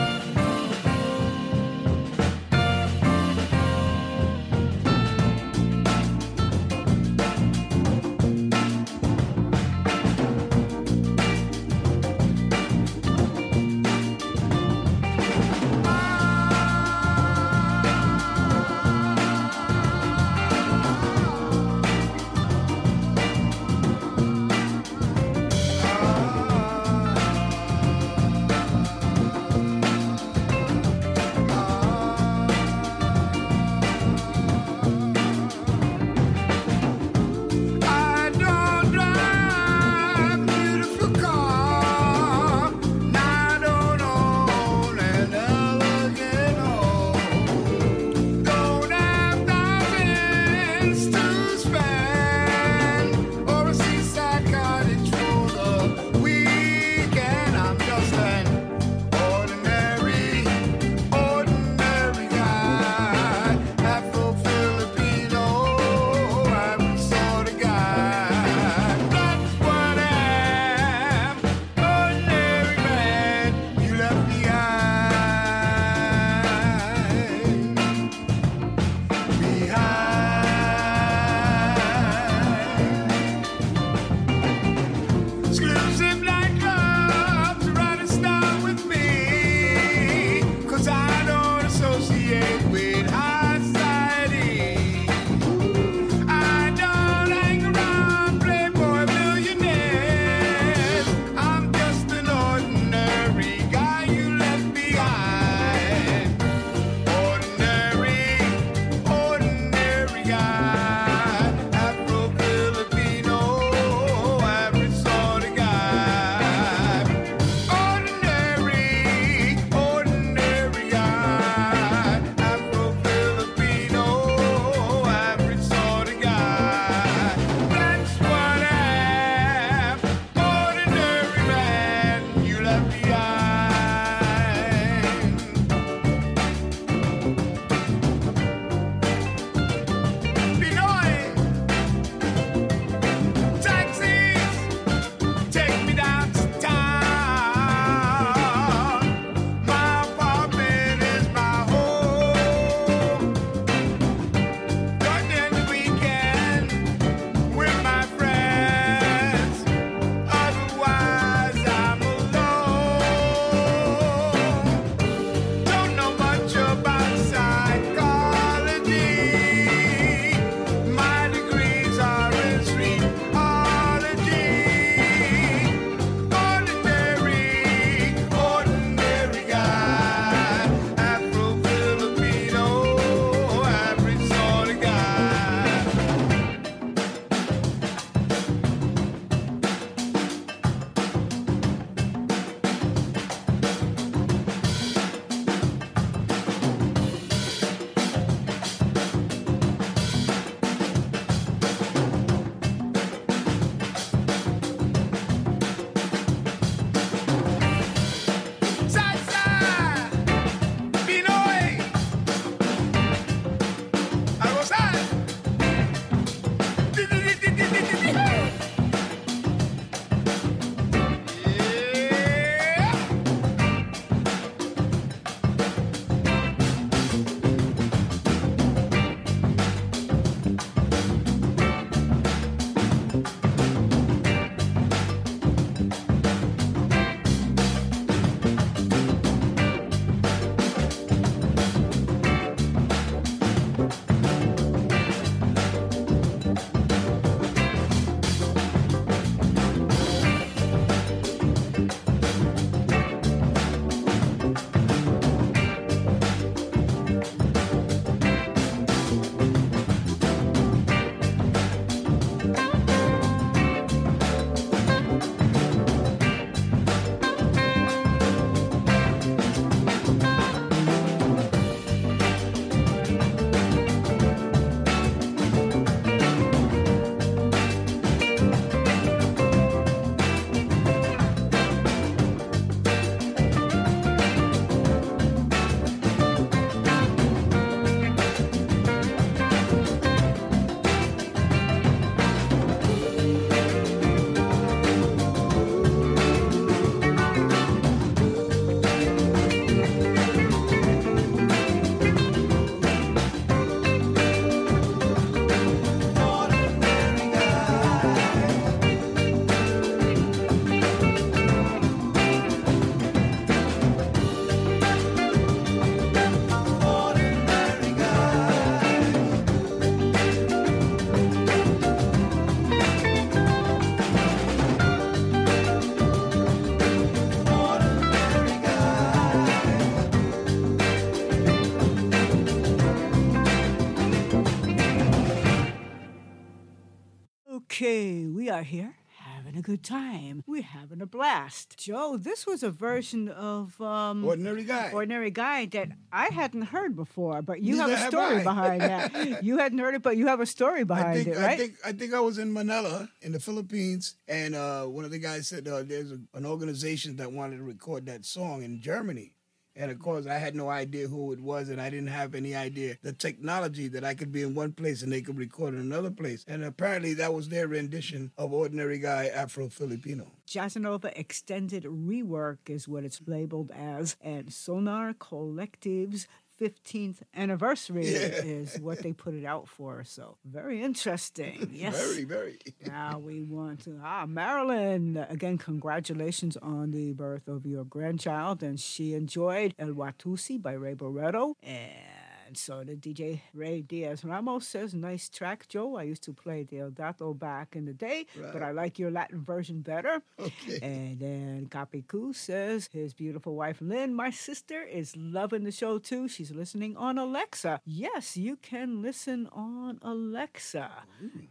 Are here having a good time. We're having a blast. Joe, this was a version of um, Ordinary Guy. Ordinary Guy that I hadn't heard before, but you Neither have a story I. behind that. you hadn't heard it, but you have a story behind I think, it, right? I think I think I was in Manila in the Philippines, and uh, one of the guys said uh, there's a, an organization that wanted to record that song in Germany. And of course, I had no idea who it was, and I didn't have any idea the technology that I could be in one place and they could record in another place. And apparently, that was their rendition of "Ordinary Guy Afro Filipino." Jazzanova Extended Rework is what it's labeled as, and Sonar Kollektiv's 15th anniversary Yeah. is what they put it out for. So very interesting. Yes. Very, very. now we want to ah Marilyn again. Congratulations on the birth of your grandchild, and she enjoyed El Watusi by Ray Barretto and. So the DJ Ray Diaz Ramos says, "Nice track, Joe. I used to play the Deodato back in the day, but I like your Latin version better." Okay. And then Capicu says his beautiful wife Lynn, my sister, is loving the show too. She's listening on Alexa. Yes, you can listen on Alexa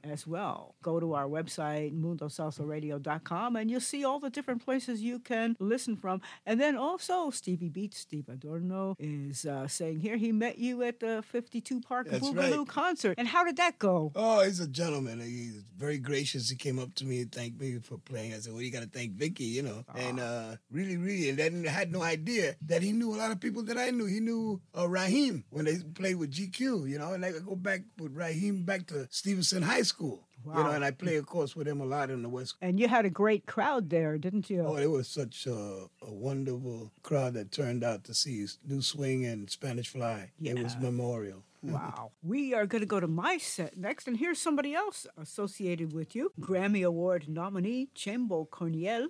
as well. Go to our website, mundosalsaradio.com, and you'll see all the different places you can listen from. And then also, Stevie Beats, Steve Adorno, is uh, saying here he met you at the 52 Park That's Boogaloo right. concert. And how did that go? Oh, he's a gentleman. He's very gracious. He came up to me and thanked me for playing. I said, "Well, you got to thank Vicki, you know." And uh, really, really, and then I had no idea that he knew a lot of people that I knew. He knew uh, Raheem when they played with GQ, you know, and I go back with Raheem back to Stevenson High School, you know, and I play, of course, with him a lot in the West. And you had a great crowd there, didn't you? Oh, it was such a, a wonderful crowd that turned out to see New Swing and Spanish Fly. It was Yeah. memorial. Wow. We are going to go to my set next, and here's somebody else associated with you Grammy Award nominee, Chembo Corniel.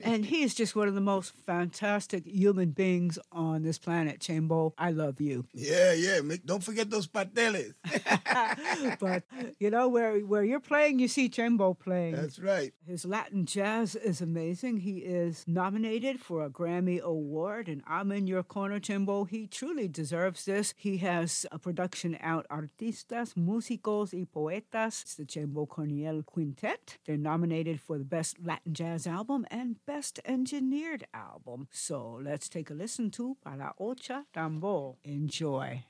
And he is just one of the most fantastic human beings on this planet, Chembo. I love you. Yeah, yeah. Don't forget those pateles. but, you know, where, where you're playing, you see Chembo playing. That's right. His Latin jazz is amazing. He is nominated for a Grammy Award, and I'm in your corner, Chembo. He truly deserves this. He has a production out, Artistas, Músicos y Poetas. It's the Chembo Corniel Quintet. They're nominated for the Best Latin Jazz Album and Best Engineered Album. So let's take a listen to Para Ocha Tambo. Enjoy.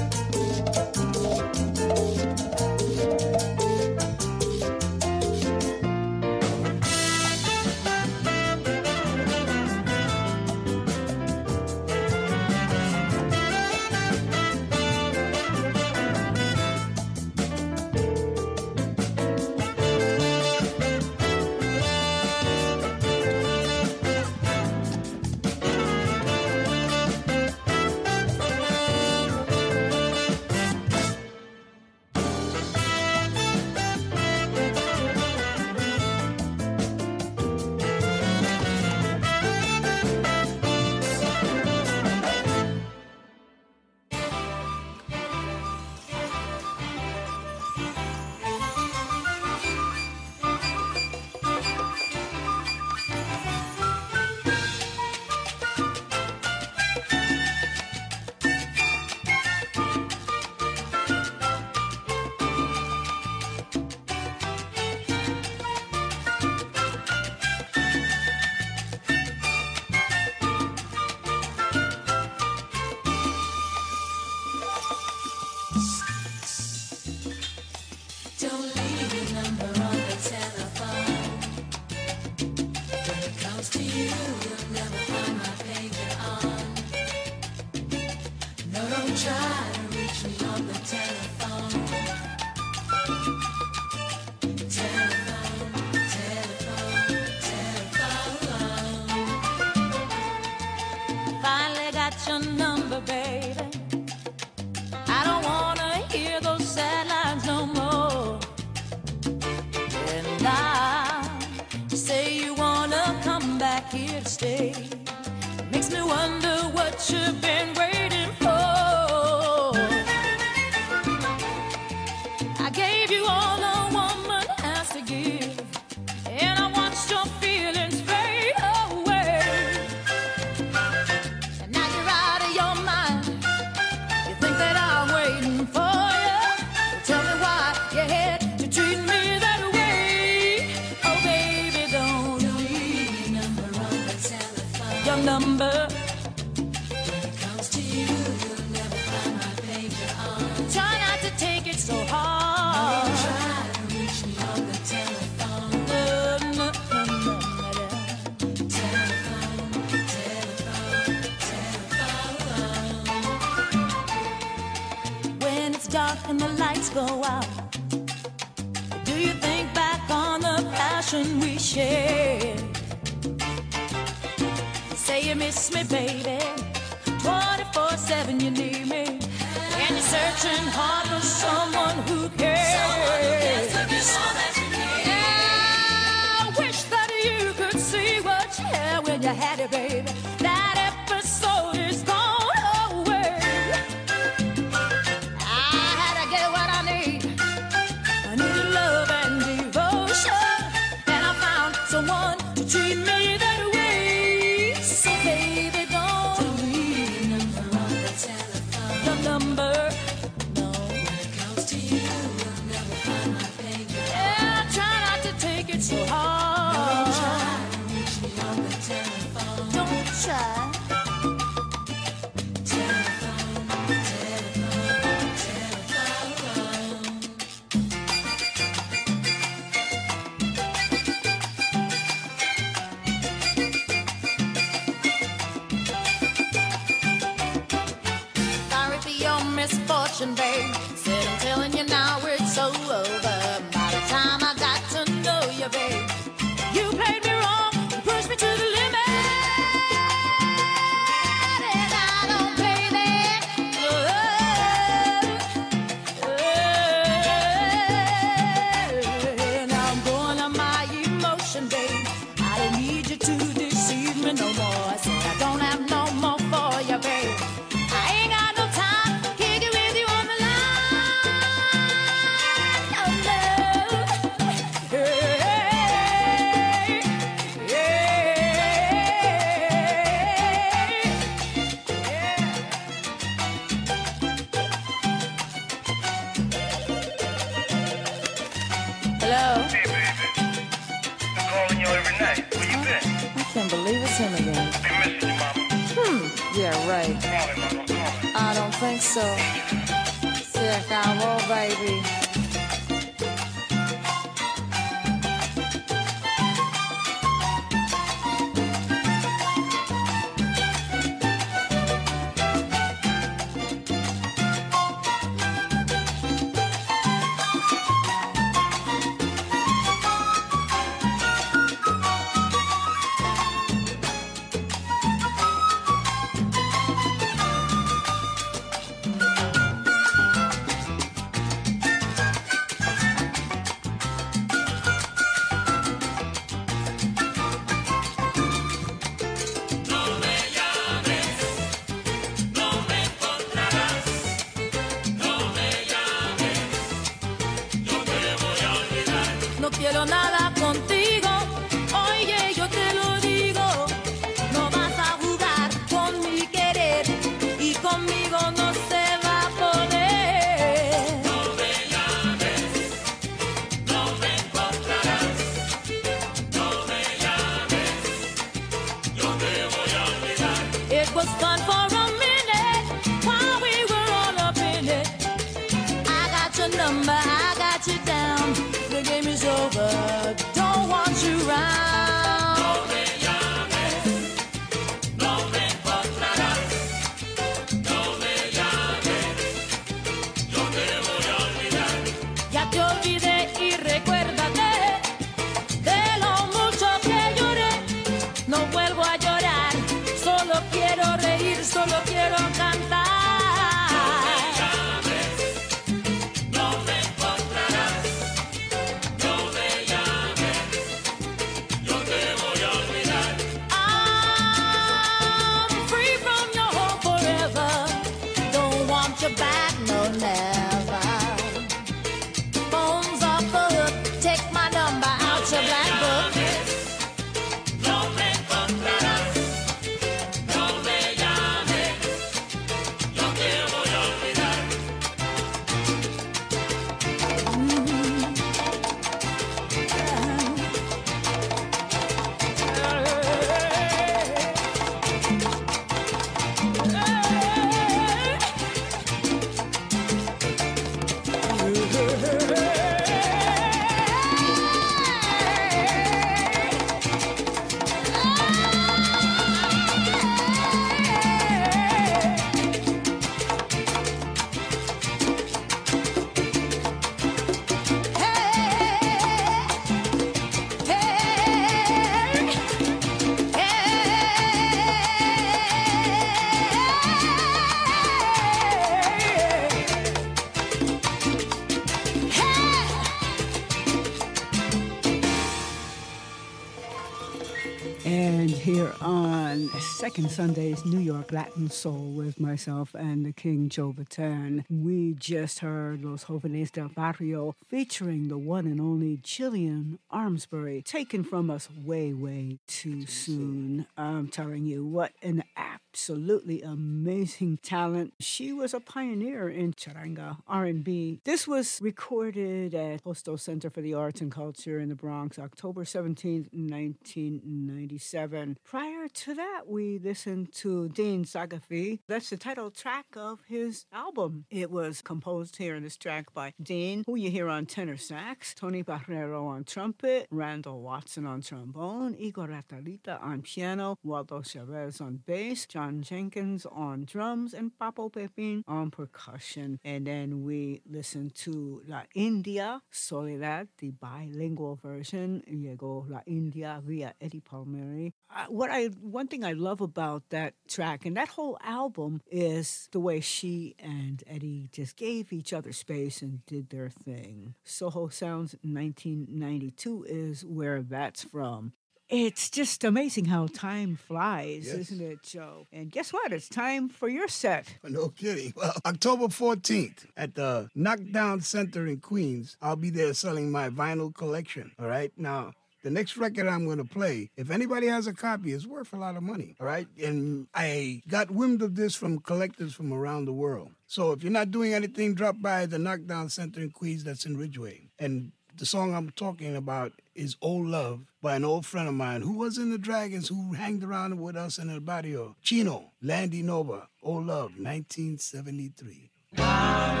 Sunday's New York Latin Soul with myself and the King Joe Bataan. We just heard Los Jóvenes del Barrio featuring the one and only Jillian Armsbury, taken from us way, way too soon. I'm telling you, what an absolutely amazing talent. She was a pioneer in charanga R&B. This was recorded at Hostos Center for the Arts and Culture in the Bronx, October 17th, 1997. Prior to that, we listened to Dean Sagafi. That's the title track of his album. It was composed here in this track by Dean, who you hear on tenor sax, Tony Barrero on trumpet, Randall Watson on trombone, Igor Ratalita on piano, Waldo Chavez on bass, John Jenkins on drums, and Papo Pepin on percussion. And then we listened to La India, Soledad, the bilingual version. Llegó La India via Eddie Palmieri. Uh, what I one thing I love about that track and that whole album is the way she and Eddie just gave each other space and did their thing. Soho Sounds 1992 is where that's from. It's just amazing how time flies, Yes. isn't it, Joe? And guess what? It's time for your set. No kidding. Well, October 14th at the Knockdown Center in Queens, I'll be there selling my vinyl collection. All right. Now, the next record I'm going to play, if anybody has a copy, it's worth a lot of money. All right. And I got wind of this from collectors from around the world. So if you're not doing anything, drop by the Knockdown Center in Queens that's in Ridgewood. And the song I'm talking about is Old Love by an old friend of mine who was in the Dragons, who hanged around with us in El Barrio. Chino, Landy Nova, Old Love, 1973. Oh,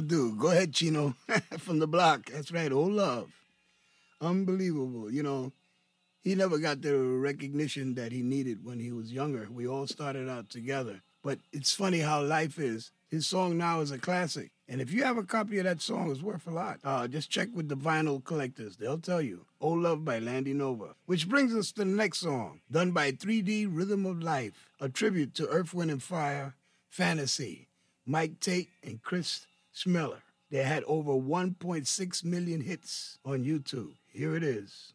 Do. Go ahead, Chino. From the block. That's right. old love. Unbelievable. You know, he never got the recognition that he needed when he was younger. We all started out together. But it's funny how life is. His song now is a classic. And if you have a copy of that song, it's worth a lot. Uh, just check with the vinyl collectors. They'll tell you. Oh Love by Landy Nova. Which brings us to the next song, done by 3D Rhythm of Life, a tribute to Earth, Wind, and Fire, Fantasy. Mike Tate and Chris Smeller. They had over 1.6 million hits on YouTube. Here it is.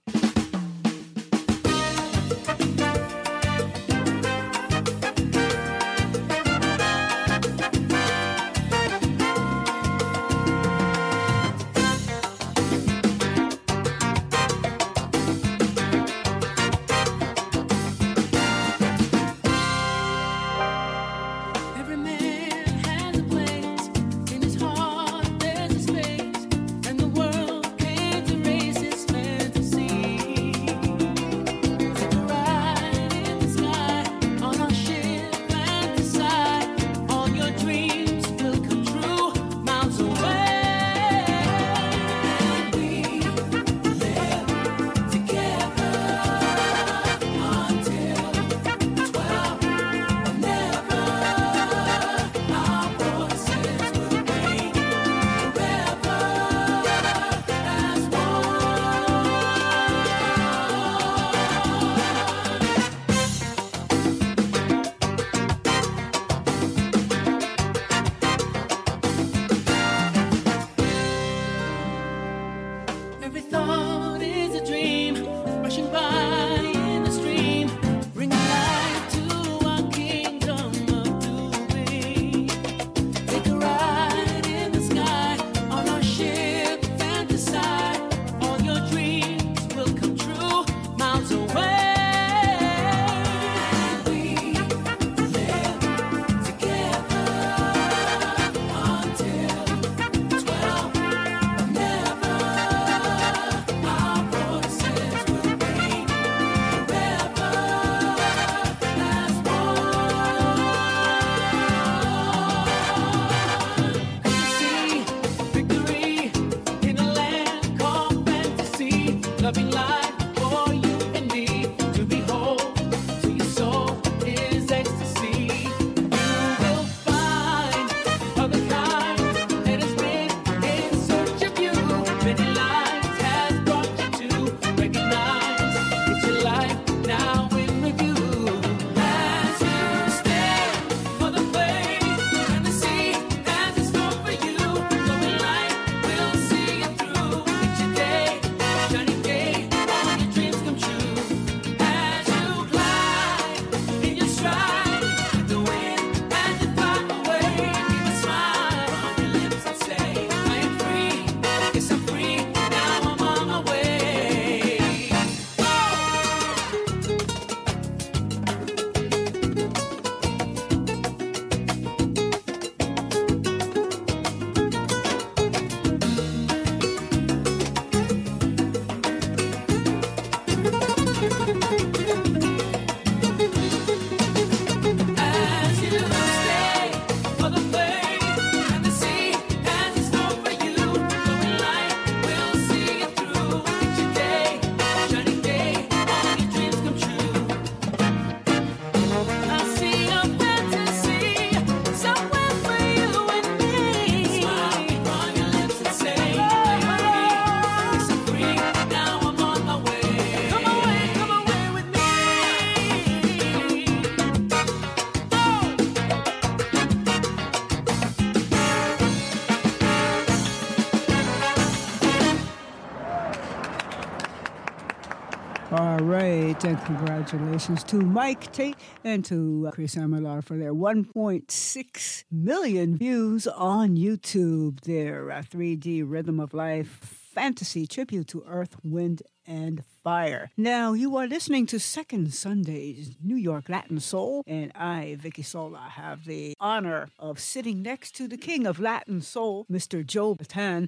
And congratulations to Mike Tate and to Chris Amelar for their 1.6 million views on YouTube. Their uh, 3D Rhythm of Life fantasy tribute to Earth, Wind, and Fire. Now, you are listening to Second Sunday's New York Latin Soul, and I, Vicki Sola, have the honor of sitting next to the king of Latin Soul, Mr. Joe Bataan.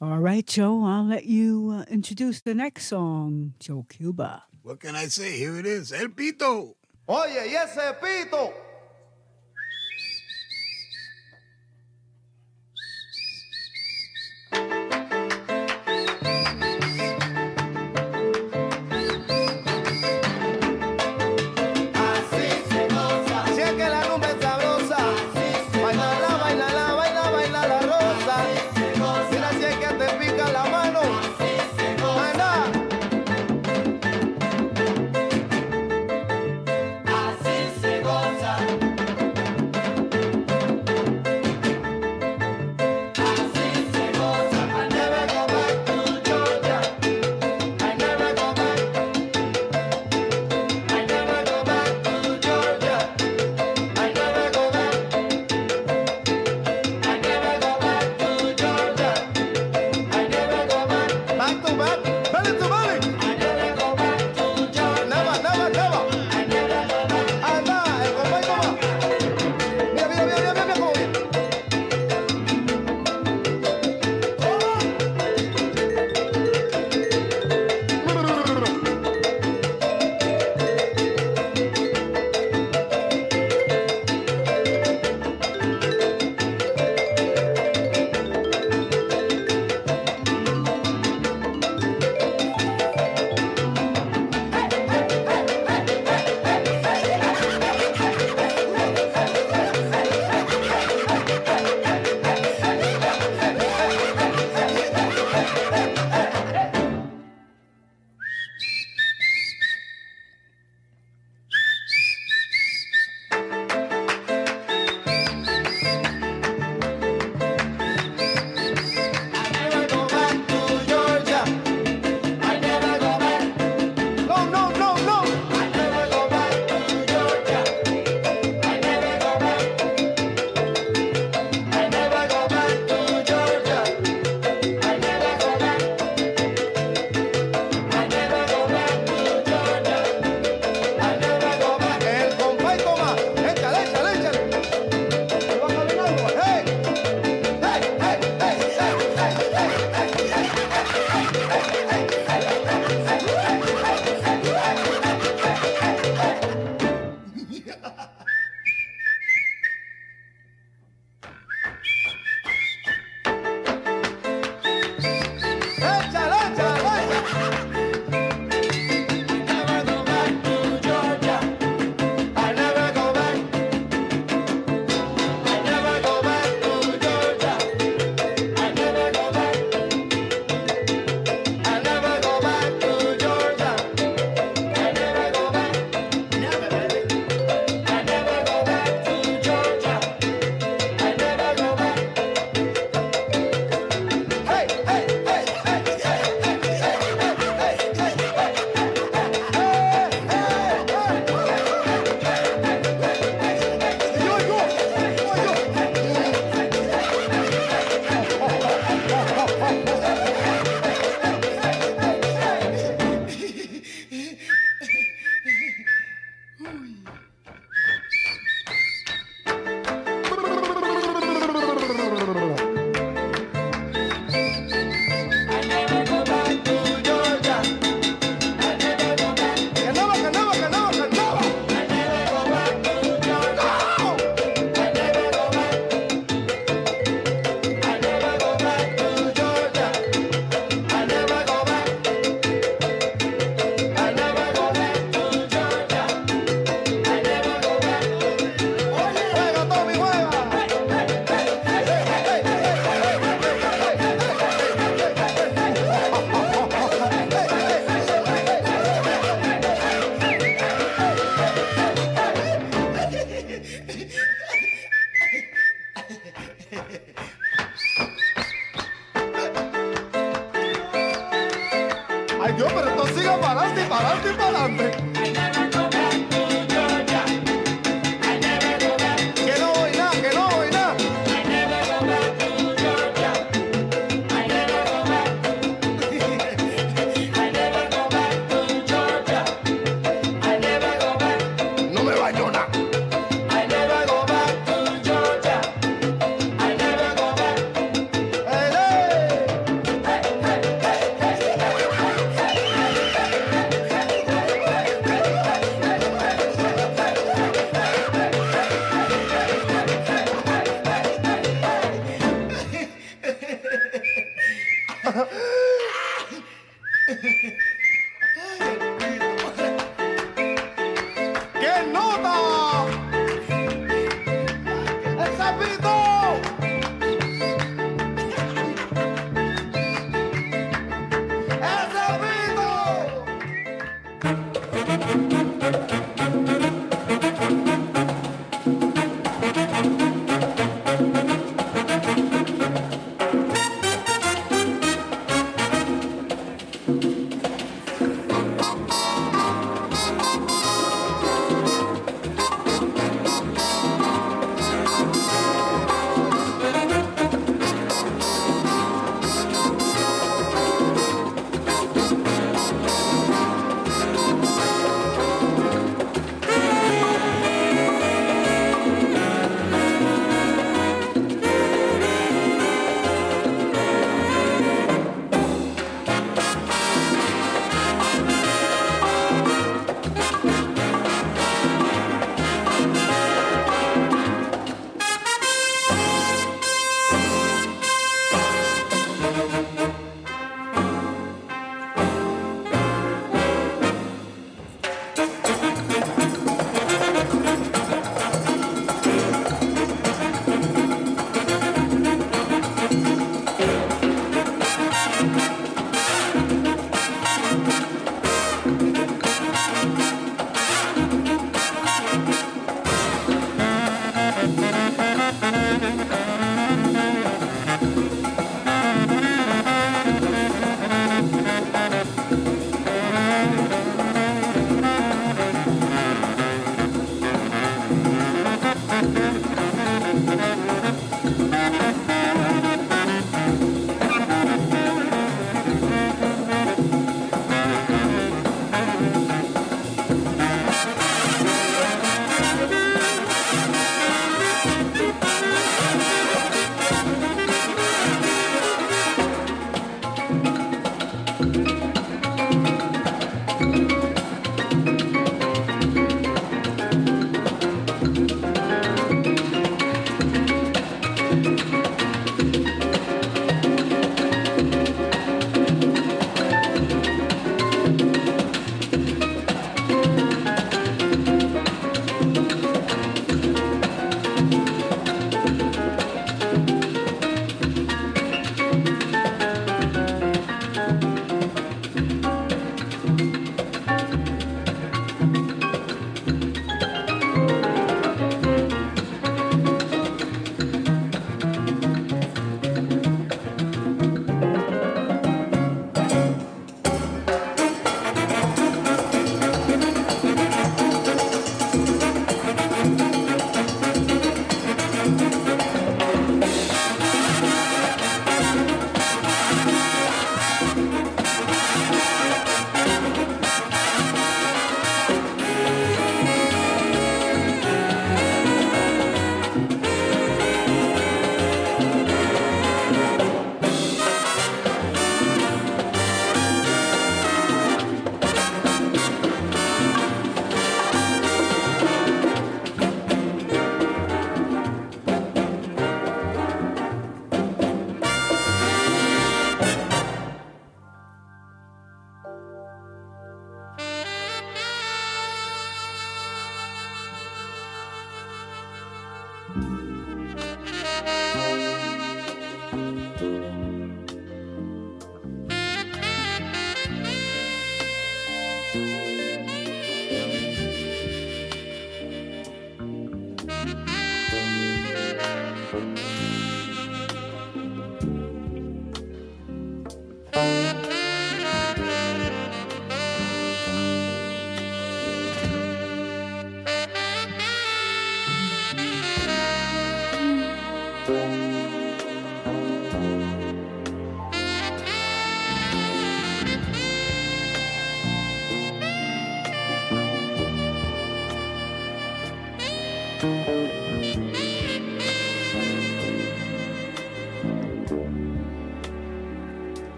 All right, Joe, I'll let you uh, introduce the next song, Joe Cuba. What can I say? Here it is, El Pito. Oye, y ese pito.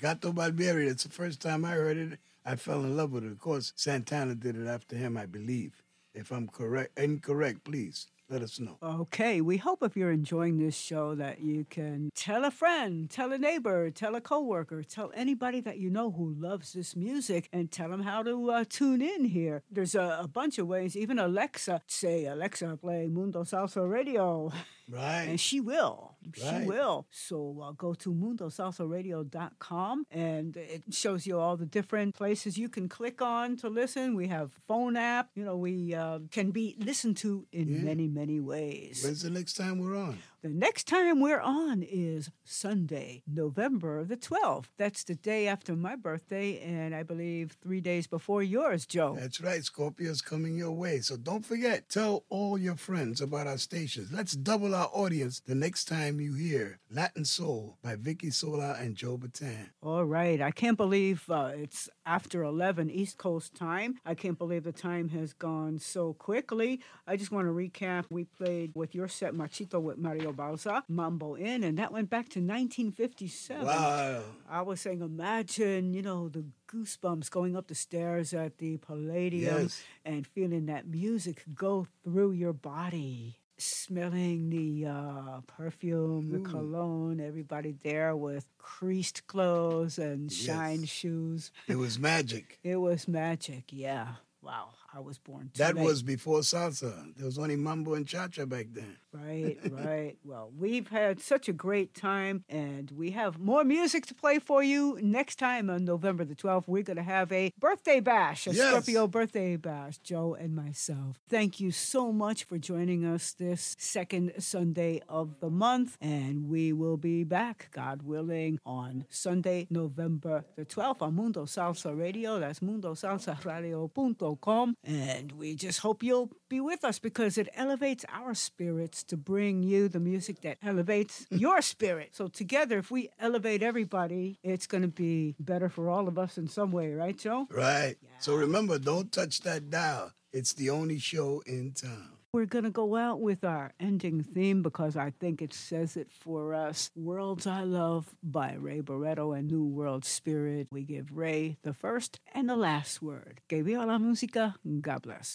Gato Barbieri, that's the first time I heard it. I fell in love with it. Of course, Santana did it after him, I believe. If I'm correct, incorrect, please let us know. Okay, we hope if you're enjoying this show that you can tell a friend, tell a neighbor, tell a coworker, tell anybody that you know who loves this music, and tell them how to uh, tune in here. There's a, a bunch of ways. Even Alexa, say Alexa, play Mundo Salsa Radio. Right. And she will. She will. So uh, go to mundosalsaradio.com and it shows you all the different places you can click on to listen. We have phone app. You know, we uh, can be listened to in Yeah. many, many ways. When's the next time we're on? The next time we're on is Sunday, November the 12th. That's the day after my birthday, and I believe three days before yours, Joe. That's right. Scorpio's coming your way. So don't forget, tell all your friends about our stations. Let's double our audience the next time you hear Latin Soul by Vicki Sola and Joe Bataan. All right. I can't believe uh, it's after 11 East Coast time. I can't believe the time has gone so quickly. I just want to recap. We played with your set, Machito with Mario Bauzá, Mambo Inn, and that went back to 1957. Wow. I was saying, imagine, you know, the goosebumps going up the stairs at the Palladium Yes. and feeling that music go through your body. Smelling the uh, perfume, the cologne, everybody there with creased clothes and shine Yes. shoes. It was magic. It was magic, yeah. Wow, I was born too That late. was before salsa. There was only mambo and cha-cha back then. Right, right. Well, we've had such a great time, and we have more music to play for you next time on November the 12th. We're going to have a birthday bash, a Yes. Scorpio birthday bash, Joe and myself. Thank you so much for joining us this second Sunday of the month, and we will be back, God willing, on Sunday, November the 12th on Mundo Salsa Radio. That's Mundo Salsa mundosalsaradio.com. And we just hope you'll be with us because it elevates our spirits to bring you the music that elevates your spirit. So, together, if we elevate everybody, it's going to be better for all of us in some way, right, Joe? Right. So remember, don't touch that dial. It's the only show in town. We're going to go out with our ending theme because I think it says it for us. Worlds I Love by Ray Barretto and New World Spirit. We give Ray the first and the last word. Que viva la música. God bless.